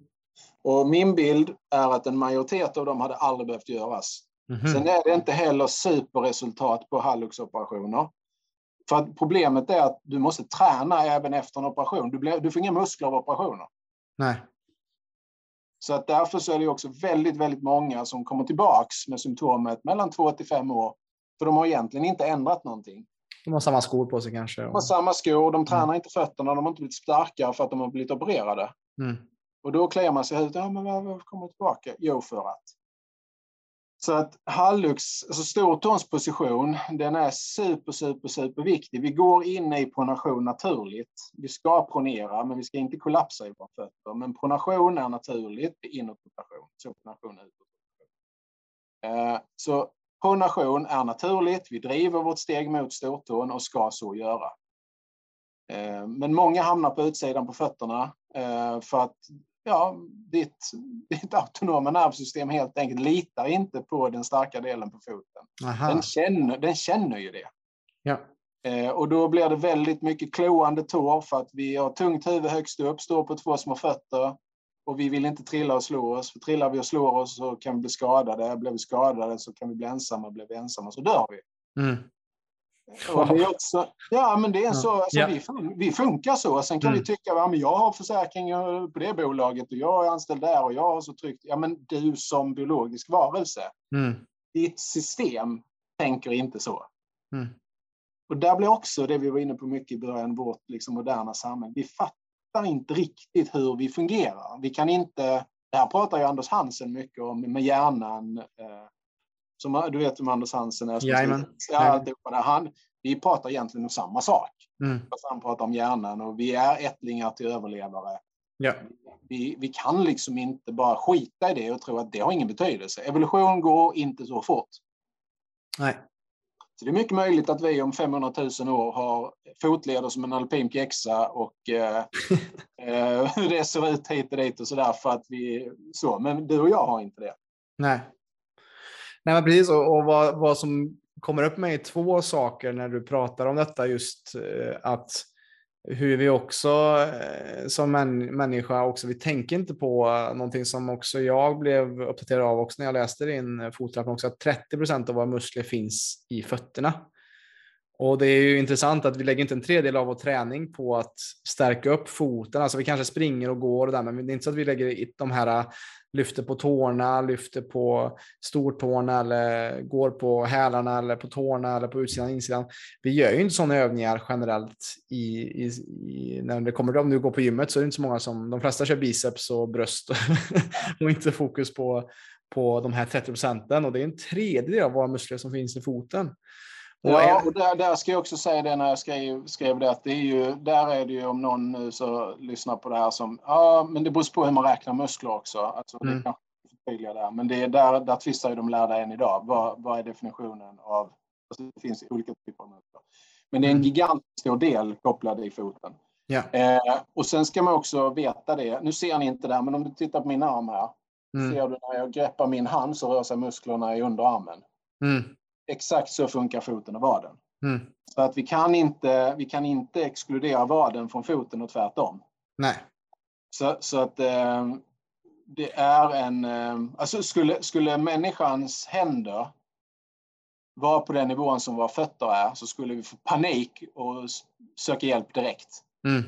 Och min bild är att en majoritet av dem hade aldrig behövt göras. Mm -hmm. Sen är det inte heller superresultat på Hallux-operationer. För att problemet är att du måste träna även efter en operation. Du, blir, du får inga muskler av operationer. Nej. Så att därför så är det också väldigt, väldigt många som kommer tillbaks med symptomet mellan två till fem år. För de har egentligen inte ändrat någonting. De har samma skor på sig kanske? De har samma skor, de tränar mm. inte fötterna, de har inte blivit starkare för att de har blivit opererade. Mm. Och då kliar man sig i huvudet. Ja, men varför kommer tillbaka? Jo, för att. Så att hallux, alltså stortåns position, den är super, super, super viktig. Vi går in i pronation naturligt. Vi ska pronera, men vi ska inte kollapsa i våra fötter. Men pronation är naturligt, utrotation. Eh, så pronation är naturligt. Vi driver vårt steg mot stortån och ska så göra. Eh, men många hamnar på utsidan på fötterna eh, för att ja, ditt, ditt autonoma nervsystem helt enkelt litar inte på den starka delen på foten. Den känner, den känner ju det. Ja. Eh, och då blir det väldigt mycket kloande tår för att vi har tungt huvud högst upp, står på två små fötter och vi vill inte trilla och slå oss. För trillar vi och slår oss så kan vi bli skadade. Blir vi skadade så kan vi bli ensamma. Blir vi ensamma så dör vi. Mm. Och det är också, ja, men det är så. Alltså, ja. vi, vi funkar så. Sen kan mm. vi tycka ja, jag har försäkring på det bolaget och jag är anställd där och jag har så tryggt. Ja, men du som biologisk varelse, mm. ditt system tänker inte så. Mm. och där blir också det vi var inne på mycket i början, vårt liksom moderna samhälle. Vi fattar inte riktigt hur vi fungerar. Vi kan inte, det här pratar ju Anders Hansen mycket om med hjärnan. Eh, som, du vet om Anders Hansen är. Jajamän. Ja, han, vi pratar egentligen om samma sak. Mm. Fast han pratar om hjärnan och vi är ättlingar till överlevare. Ja. Vi, vi kan liksom inte bara skita i det och tro att det har ingen betydelse. Evolution går inte så fort. Nej. Så det är mycket möjligt att vi om 500 000 år har fotleder som en alpin pjäxa och eh, eh, hur det ser ut hit och dit och sådär för att vi så. Men du och jag har inte det. Nej. Nej, men precis. Och, och vad, vad som kommer upp med två saker när du pratar om detta, just eh, att hur vi också eh, som män, människa också, vi tänker inte på eh, någonting som också jag blev uppdaterad av också när jag läste din eh, fotrapport också, att 30 procent av våra muskler finns i fötterna. Och det är ju intressant att vi lägger inte en tredjedel av vår träning på att stärka upp foten. Alltså vi kanske springer och går och där, men det är inte så att vi lägger de här äh, lyfter på tårna, lyfter på stortårna eller går på hälarna eller på tårna eller på utsidan och insidan. Vi gör ju inte sådana övningar generellt i, i, i, när det kommer om du går på gymmet så är det inte så många som, de flesta kör biceps och bröst och inte fokus på, på de här 30 procenten och det är en tredjedel av våra muskler som finns i foten. Ja, och där, där ska jag också säga det när jag skrev, skrev det att det är ju, där är det ju om någon nu så lyssnar på det här som, ja men det beror på hur man räknar muskler också. Alltså, mm. det kanske förtydliga där. Men det är där, där tvistar ju de lärda än idag. Vad, vad är definitionen av, alltså det finns olika typer av muskler. Men det är en mm. gigantiskt stor del kopplad i foten. Ja. Eh, och sen ska man också veta det, nu ser ni inte det här, men om du tittar på min arm här. Mm. Ser du när jag greppar min hand så rör sig musklerna i underarmen. Mm exakt så funkar foten och vaden. Mm. Så att vi kan, inte, vi kan inte exkludera vaden från foten och tvärtom. Nej. Så, så att eh, det är en... Eh, alltså skulle, skulle människans händer vara på den nivån som våra fötter är så skulle vi få panik och söka hjälp direkt. Mm.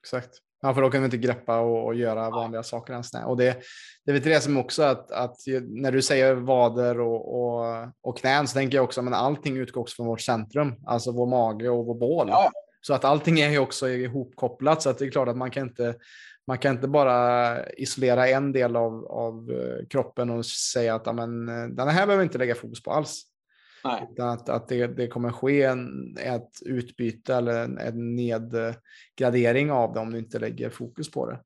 Exakt. Ja, för då kan vi inte greppa och, och göra vanliga saker ens. Och det, det är väl det som också att, att när du säger vader och, och, och knän så tänker jag också att allting utgår också från vårt centrum, alltså vår mage och vår bål. Ja. Så att allting är ju också ihopkopplat så att det är klart att man kan inte man kan inte bara isolera en del av, av eh, kroppen och säga att amen, den här behöver vi inte lägga fokus på alls. Nej. Utan att, att det, det kommer ske en, ett utbyte eller en, en nedgradering av det om du inte lägger fokus på det.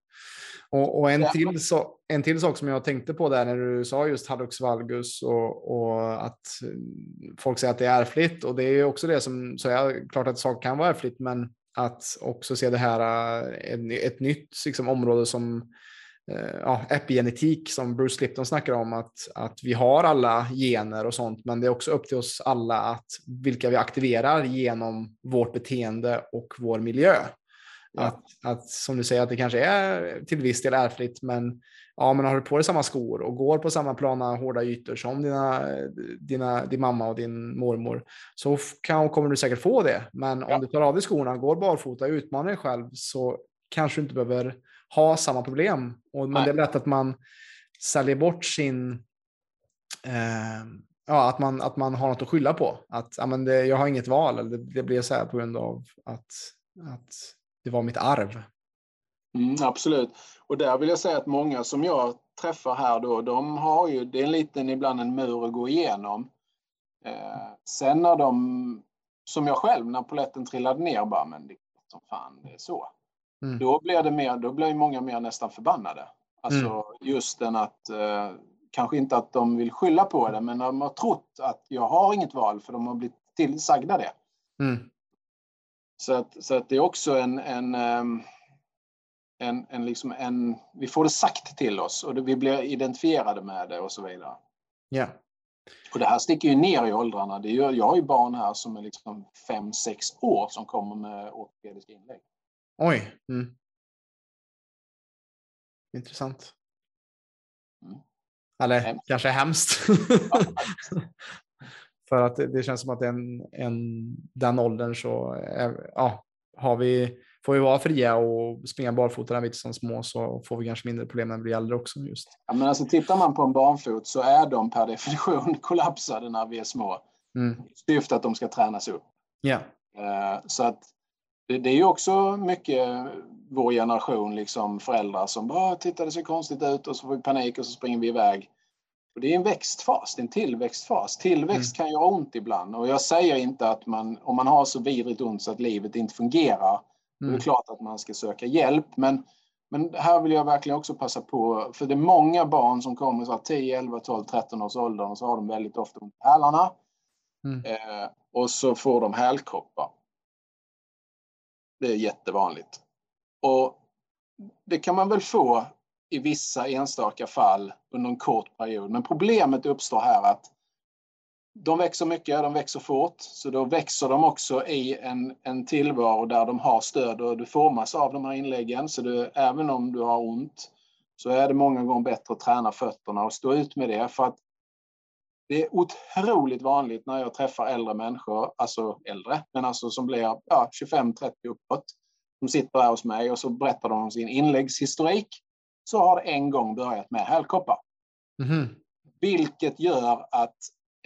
Och, och en, ja. till so en till sak som jag tänkte på där när du sa just hallux valgus och, och, att folk säger att det är ärftligt och det är också det som så är klart att saker kan vara ärftligt men att också se det här ett, ett nytt liksom, område som ja, epigenetik som Bruce Lipton snackar om, att, att vi har alla gener och sånt, men det är också upp till oss alla att vilka vi aktiverar genom vårt beteende och vår miljö. Ja. Att, att, som du säger, att det kanske är till viss del ärftligt, men, ja, men har du på dig samma skor och går på samma plana hårda ytor som dina, dina, din mamma och din mormor så kan, kommer du säkert få det. Men ja. om du tar av dig skorna, går barfota, utmanar dig själv så kanske inte behöver ha samma problem. Och, men det är lätt att man säljer bort sin... Eh, ja, att man, att man har något att skylla på. Att ja, men det, jag har inget val. Eller det, det blir så här på grund av att, att det var mitt arv. Mm, absolut. Och där vill jag säga att många som jag träffar här då, de har ju, det är en liten, ibland en mur att gå igenom. Eh, sen när de, som jag själv, när poletten trillade ner, bara, men det som fan, det är så. Mm. Då blir det mer, då blir många mer nästan förbannade. Alltså mm. just den att, eh, kanske inte att de vill skylla på det, men de har trott att jag har inget val för de har blivit tillsagda det. Mm. Så, att, så att det är också en, en, ehm, en, en, liksom en, vi får det sagt till oss och vi blir identifierade med det och så vidare. Ja. Och det här sticker ju ner i åldrarna. Det är, jag har ju barn här som är liksom 5-6 år som kommer med ortopediska inlägg. Oj. Mm. Intressant. Eller hemskt. kanske hemskt. För att det, känns som att en, en, den åldern så är, ja, har vi, får vi vara fria och springa barfota när vi är som små så får vi kanske mindre problem när vi blir äldre också. Just. Ja, men alltså, tittar man på en barnfot så är de per definition kollapsade när vi är små. Mm. Syfte att de ska tränas upp. Eh, så att det, det är ju också mycket vår generation, liksom föräldrar som bara tittar det ser konstigt ut och så får vi panik och så springer vi iväg. Och det är en växtfas, det är en tillväxtfas. Tillväxt mm. kan göra ont ibland och jag säger inte att man, om man har så vidrigt ont så att livet inte fungerar, mm. det är klart att man ska söka hjälp. Men, men här vill jag verkligen också passa på, för det är många barn som kommer så 10, 11, 12, 13 års ålder och så har de väldigt ofta ont i hälarna. Mm. Eh, och så får de hälkroppar. Det är jättevanligt. Och det kan man väl få i vissa enstaka fall under en kort period. Men problemet uppstår här att de växer mycket, de växer fort, så då växer de också i en, en tillvaro där de har stöd och du formas av de här inläggen. Så du, även om du har ont så är det många gånger bättre att träna fötterna och stå ut med det. För att det är otroligt vanligt när jag träffar äldre människor, alltså äldre, men alltså som blir ja, 25-30 uppåt, de sitter här hos mig och så berättar de om sin inläggshistorik. Så har det en gång börjat med hälkoppar. Mm. Vilket gör att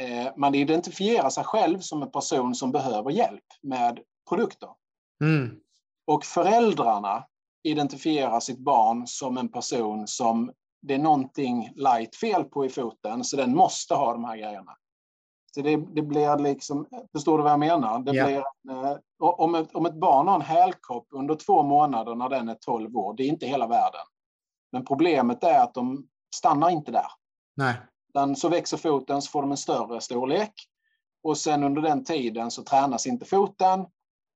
eh, man identifierar sig själv som en person som behöver hjälp med produkter. Mm. Och föräldrarna identifierar sitt barn som en person som det är någonting light fel på i foten, så den måste ha de här grejerna. Så det, det blir liksom, förstår du vad jag menar? Det yeah. blir, eh, om, ett, om ett barn har en hälkropp under två månader när den är 12 år, det är inte hela världen. Men problemet är att de stannar inte där. Nej. Utan så växer foten så får de en större storlek. Och sen under den tiden så tränas inte foten.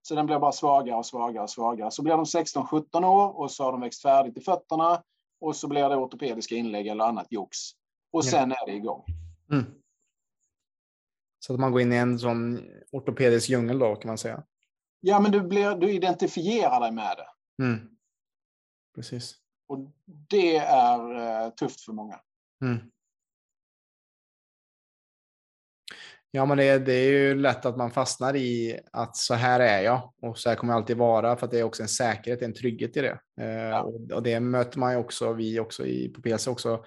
Så den blir bara svagare och svagare och svagare. Så blir de 16-17 år och så har de växt färdigt i fötterna. Och så blir det ortopediska inlägg eller annat jox. Och sen är det igång. Mm. Så att man går in i en sån ortopedisk djungel då kan man säga. Ja, men du, blir, du identifierar dig med det. Mm. Precis. Och det är uh, tufft för många. Mm. Ja, men det, det, är ju lätt att man fastnar i att så här är jag och så här kommer jag alltid vara för att det är också en säkerhet, en trygghet i det. Eh, ja. och, och, det möter man ju också, vi också i, på PC också,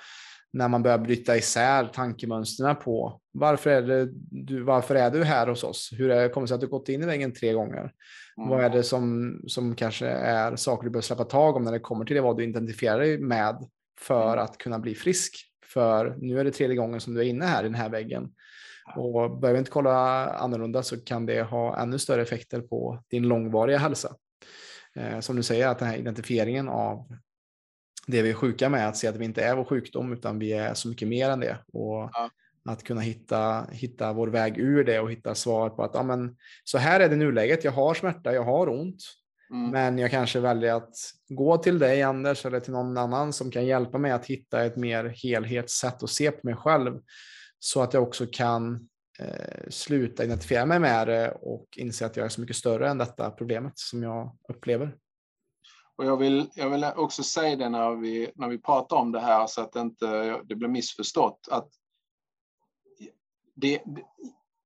när man börjar bryta isär tankemönstren på varför är, det, du, varför är du här hos oss? Hur är det kommer sig att du gått in i väggen tre gånger? Mm. Vad är det som, som kanske är saker du behöver släppa tag om när det kommer till det vad du identifierar dig med för mm. att kunna bli frisk? För nu är det tredje gången som du är inne här i den här väggen. Och börjar vi inte kolla annorlunda så kan det ha ännu större effekter på din långvariga hälsa. Eh, som du säger, att den här identifieringen av det vi är sjuka med, att se att vi inte är vår sjukdom utan vi är så mycket mer än det. Och ja. att kunna hitta, hitta vår väg ur det och hitta svar på att ja, men, så här är det nuläget, jag har smärta, jag har ont. Mm. Men jag kanske väljer att gå till dig Anders eller till någon annan som kan hjälpa mig att hitta ett mer helhetssätt att se på mig själv. Så att jag också kan eh, sluta identifiera mig med det och inse att jag är så mycket större än detta problemet som jag upplever. Och jag, vill, jag vill också säga det när vi, när vi pratar om det här så att det inte det blir missförstått. Att det,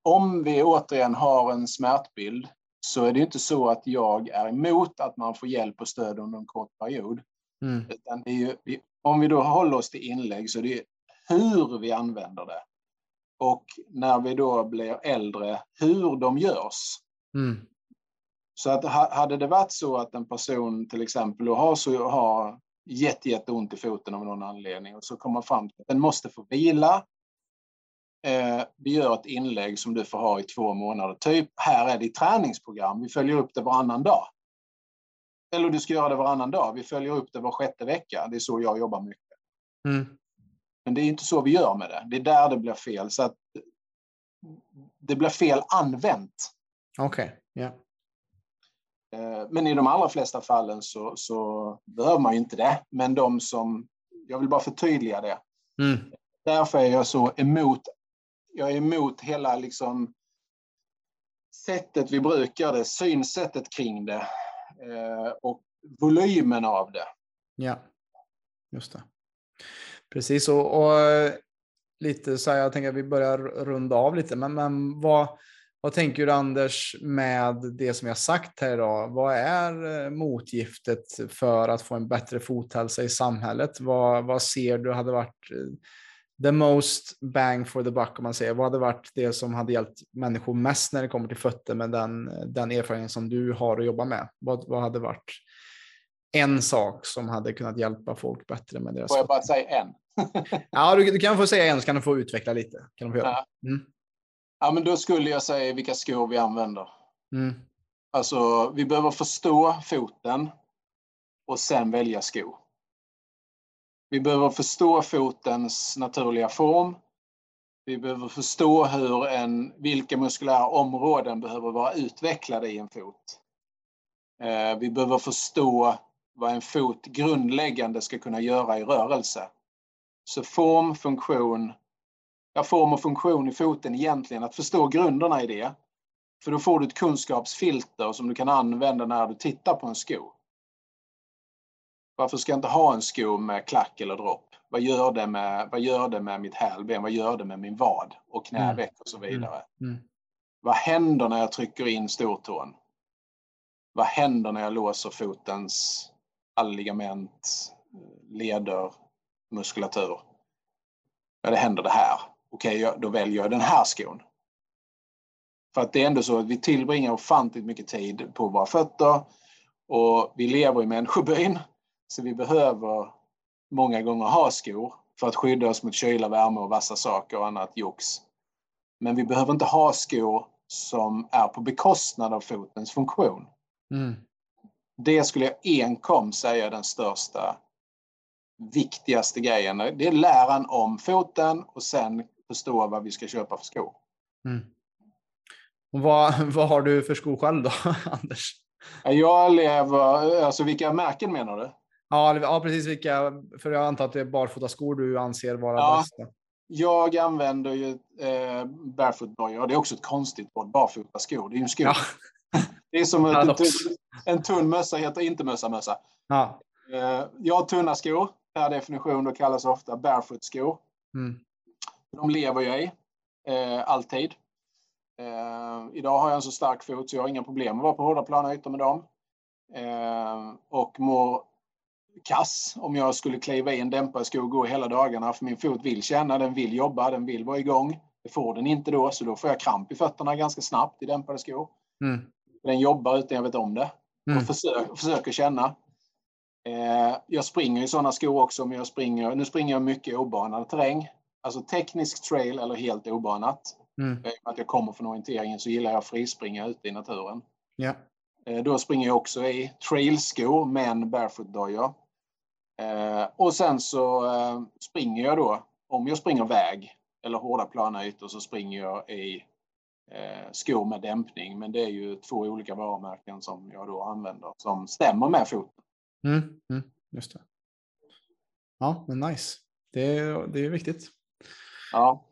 om vi återigen har en smärtbild så är det inte så att jag är emot att man får hjälp och stöd under en kort period. Mm. Utan det är ju, om vi då håller oss till inlägg så är det hur vi använder det. Och när vi då blir äldre, hur de görs. Mm. Så att hade det varit så att en person till exempel har, så, har jätte, jätteont i foten av någon anledning och så kommer man fram till att den måste få vila. Eh, vi gör ett inlägg som du får ha i två månader. Typ, här är ditt träningsprogram. Vi följer upp det varannan dag. Eller du ska göra det varannan dag. Vi följer upp det var sjätte vecka. Det är så jag jobbar mycket. Mm. Men det är inte så vi gör med det. Det är där det blir fel. Så att det blir fel använt. Okej, okay. yeah. Men i de allra flesta fallen så, så behöver man ju inte det. Men de som, jag vill bara förtydliga det. Mm. Därför är jag så emot, jag är emot hela liksom sättet vi brukar det, synsättet kring det eh, och volymen av det. Ja, just det. Precis, och, och eh, lite så här, jag tänker att vi börjar runda av lite, men, men vad, vad tänker du Anders med det som jag sagt här idag? Vad är eh, motgiftet för att få en bättre fothälsa i samhället? Vad, vad ser du hade varit eh, the most bang for the buck om man säger. Vad hade varit det som hade hjälpt människor mest när det kommer till fötter med den, den erfarenhet som du har att jobba med? Vad, vad hade varit en sak som hade kunnat hjälpa folk bättre med deras Får jag bara säga en? ja, du, du, kan få säga en så kan du få utveckla lite. Kan du få göra. Mm. Ja, men då skulle jag säga vilka skor vi använder. Mm. Alltså, vi behöver förstå foten och sen välja sko. Vi behöver förstå fotens naturliga form. Vi behöver förstå hur en, vilka muskulära områden behöver vara utvecklade i en fot. Eh, vi behöver förstå vad en fot grundläggande ska kunna göra i rörelse. Så form, funktion, ja, form och funktion i foten egentligen, att förstå grunderna i det. För då får du ett kunskapsfilter som du kan använda när du tittar på en sko. Varför ska jag inte ha en sko med klack eller dropp? Vad gör det med, vad gör det med mitt hälben? Vad gör det med min vad och knäveck och så vidare? Mm. Mm. Vad händer när jag trycker in stortån? Vad händer när jag låser fotens alla ligament, leder, muskulatur? Ja, det händer det här. Okej, okay, då väljer jag den här skon. För att det är ändå så att vi tillbringar ofantligt mycket tid på våra fötter och vi lever i människobyn. Så vi behöver många gånger ha skor för att skydda oss mot kyla, värme och vassa saker och annat jox. Men vi behöver inte ha skor som är på bekostnad av fotens funktion. Mm. Det skulle jag enkom säga är den största, viktigaste grejen. Det är läran om foten och sen förstå vad vi ska köpa för skor. Mm. Och vad, vad har du för skor själv då, Anders? Jag lever, alltså vilka märken menar du? Ja, ja, precis vilka, för jag antar att det är barfotaskor du anser vara ja, bästa. Jag använder ju eh, barefoot-dojor. Det är också ett konstigt ord, barfotaskor. Det är ju en sko. Ja. Det är som en, en tunn mössa heter inte mössa-mössa. Ja. Eh, jag har tunna skor, per definition, då kallas ofta barefoot-skor. Mm. De lever jag i, eh, alltid. Eh, idag har jag en så stark fot så jag har inga problem att vara på hårda plana ytor med dem. Och mår kass om jag skulle kliva i en dämparsko och gå hela dagarna för min fot vill känna, den vill jobba, den vill vara igång. Det får den inte då, så då får jag kramp i fötterna ganska snabbt i dämpade skor. Mm. Den jobbar utan jag vet om det. Mm. Och försöker, försöker känna. Eh, jag springer i sådana skor också, men jag springer, nu springer jag mycket obanad terräng. Alltså teknisk trail eller helt obanat. Mm. att jag kommer från orienteringen så gillar jag att frispringa ute i naturen. Ja. Eh, då springer jag också i trailskor men barefoot-dojor. Eh, och sen så eh, springer jag då, om jag springer väg eller hårda plana ytor så springer jag i eh, skor med dämpning. Men det är ju två olika varumärken som jag då använder som stämmer med foten. Mm, mm, just det. Ja, men nice. Det, det är viktigt. Ja.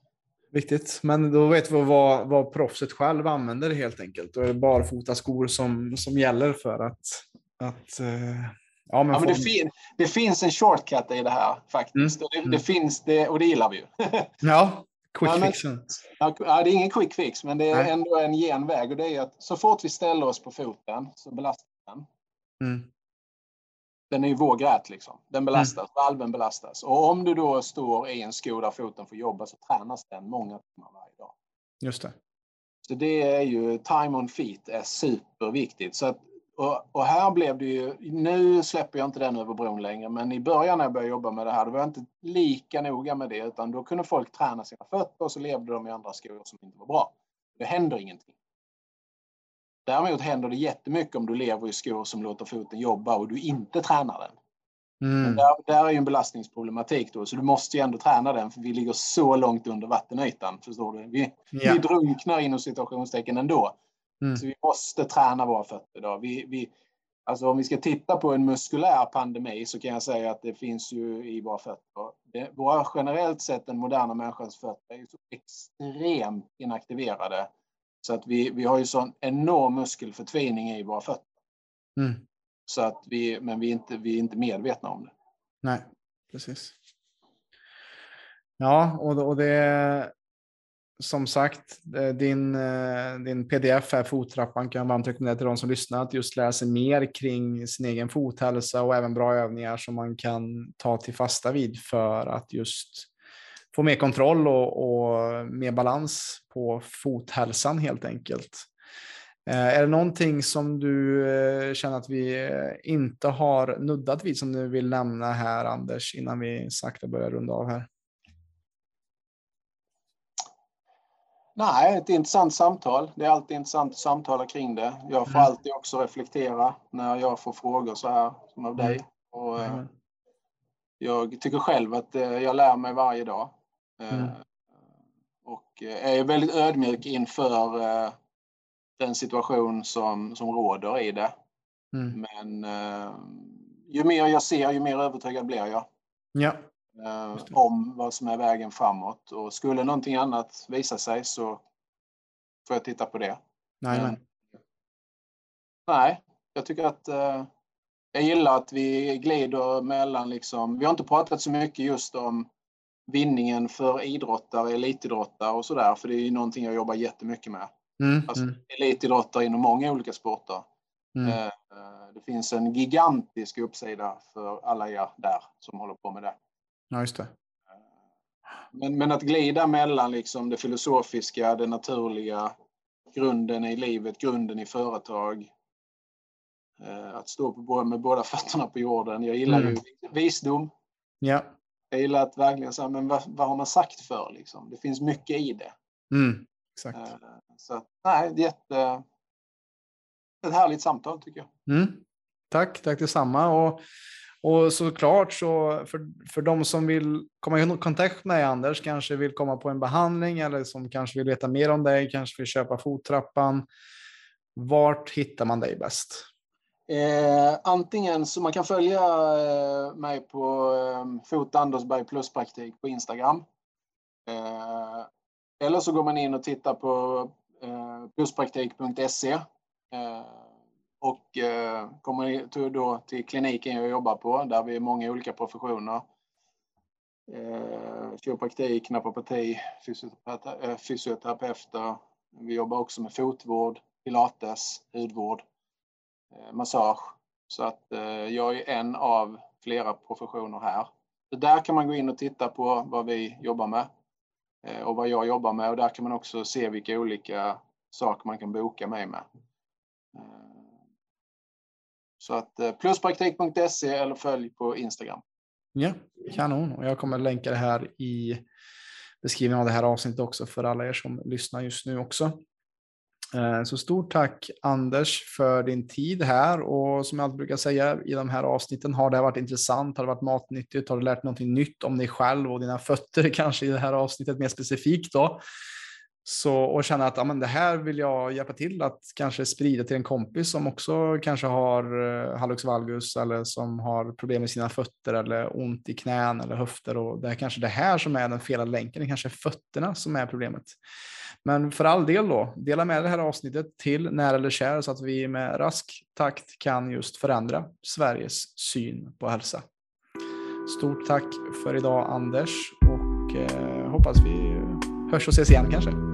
Viktigt, men då vet vi vad, vad proffset själv använder helt enkelt. Då är det barfota skor som, som gäller för att, att eh, Ja, men, ja, men det, fin det, finns en shortcut i det här faktiskt. Mm. Och, det, det, mm. finns det, och det gillar vi ju. ja, quick ja, fixen. Ja, det är ingen quick fix, men det är Nej. ändå en genväg. Och det är att så fort vi ställer oss på foten så belastar den. Mm. Den är ju vågrät liksom. Den belastas, mm. valven belastas. Och om du då står i en sko där foten får jobba så tränas den många timmar varje dag. Just det. Så det är ju time on feet är superviktigt. Så att och, och, här blev det ju, nu släpper jag inte den över bron längre, men i början när jag började jobba med det här, då var jag inte lika noga med det, utan då kunde folk träna sina fötter och så levde de i andra skor som inte var bra. Det händer ingenting. Däremot händer det jättemycket om du lever i skor som låter foten jobba och du inte tränar den. Mm. Där, där är ju en belastningsproblematik då, så du måste ju ändå träna den för vi ligger så långt under vattenytan. Förstår du? Vi, ja. vi drunknar inom situationstecken ändå. Mm. Så vi måste träna våra fötter. Då. Vi, vi, alltså om vi ska titta på en muskulär pandemi så kan jag säga att det finns ju i våra fötter. Det, våra generellt sett den moderna människans fötter är så extremt inaktiverade så att vi, vi har ju sån enorm muskelförtvining i våra fötter. Mm. Så att vi, men vi är, inte, vi är inte medvetna om det. Nej, precis. Ja, och, och det, som sagt, eh, din, eh, din pdf här, fottrappan, kan jag varmt rekommendera till de som lyssnar att just lära sig mer kring sin egen fothälsa och även bra övningar som man kan ta till fasta vid för att just få mer kontroll och, och mer balans på fothälsan helt enkelt. Eh, är det någonting som du känner att vi inte har nuddat vid som du vill nämna här Anders innan vi sakta börjar runda av här? Nej, ett intressant samtal. Det är alltid intressant att samtala kring det. Jag får mm. alltid också reflektera när jag får frågor så här som av dig. Och, mm. Jag tycker själv att jag lär mig varje dag. Mm. Och är väldigt ödmjuk inför den situation som, som råder i det. Mm. Men eh, ju mer jag ser, ju mer övertygad blir jag. Ja. Eh, om vad som är vägen framåt. Och skulle någonting annat visa sig så får jag titta på det. Nej, Men, nej jag tycker att eh, jag gillar att vi glider mellan liksom, vi har inte pratat så mycket just om vinningen för idrottare, elitidrottare och sådär, för det är ju någonting jag jobbar jättemycket med. Mm, alltså, mm. Elitidrottare inom många olika sporter. Mm. Eh, det finns en gigantisk uppsida för alla er där som håller på med det. Ja, just det. Eh, men, men att glida mellan liksom det filosofiska, det naturliga, grunden i livet, grunden i företag. Eh, att stå på, med båda fötterna på jorden. Jag gillar mm. ju visdom. Ja. Jag gillar att verkligen säga, men vad, vad, har man sagt för liksom? Det finns mycket i det. Mm. Exakt. Eh, så nej, det är ett, ett härligt samtal tycker jag. Mm. Tack, tack detsamma. Och, och såklart så för, för de som vill komma i kontakt med dig Anders, kanske vill komma på en behandling eller som kanske vill veta mer om dig, kanske vill köpa fottrappan. Vart hittar man dig bäst? Eh, antingen så man kan följa eh, mig på eh, Fot Andersberg plus praktik på Instagram. Eh, eller så går man in och tittar på eh, pluspraktik.se eh, och eh, kommer då till kliniken jag jobbar på där vi är många olika professioner. Eh, kiropraktik, naprapati, eh, fysioterapeuter. Vi jobbar också med fotvård, pilates, hudvård, eh, massage. Så att jag är en av flera professioner här. Så där kan man gå in och titta på vad vi jobbar med. Och vad jag jobbar med och där kan man också se vilka olika saker man kan boka mig med. Så att eh, pluspraktik.se eller följ på Instagram. Ja, kanon. Och jag kommer länka det här i beskrivningen av det här avsnittet också för alla er som lyssnar just nu också. Eh, så stort tack Anders för din tid här och som jag alltid brukar säga i de här avsnitten, har det varit intressant, har det varit matnyttigt, har du lärt någonting nytt om dig själv och dina fötter kanske i det här avsnittet mer specifikt då, så, och känna att ja, men det här vill jag hjälpa till att kanske sprida till en kompis som också kanske har eh, hallux valgus eller som har problem med sina fötter eller ont i knän eller höfter och det är kanske det här som är den felade länken, det kanske är fötterna som är problemet. Men för all del då, dela med det här avsnittet till nära eller kär så att vi med rask takt kan just förändra Sveriges syn på hälsa. Stort tack för idag Anders och eh, hoppas vi hörs och ses igen kanske.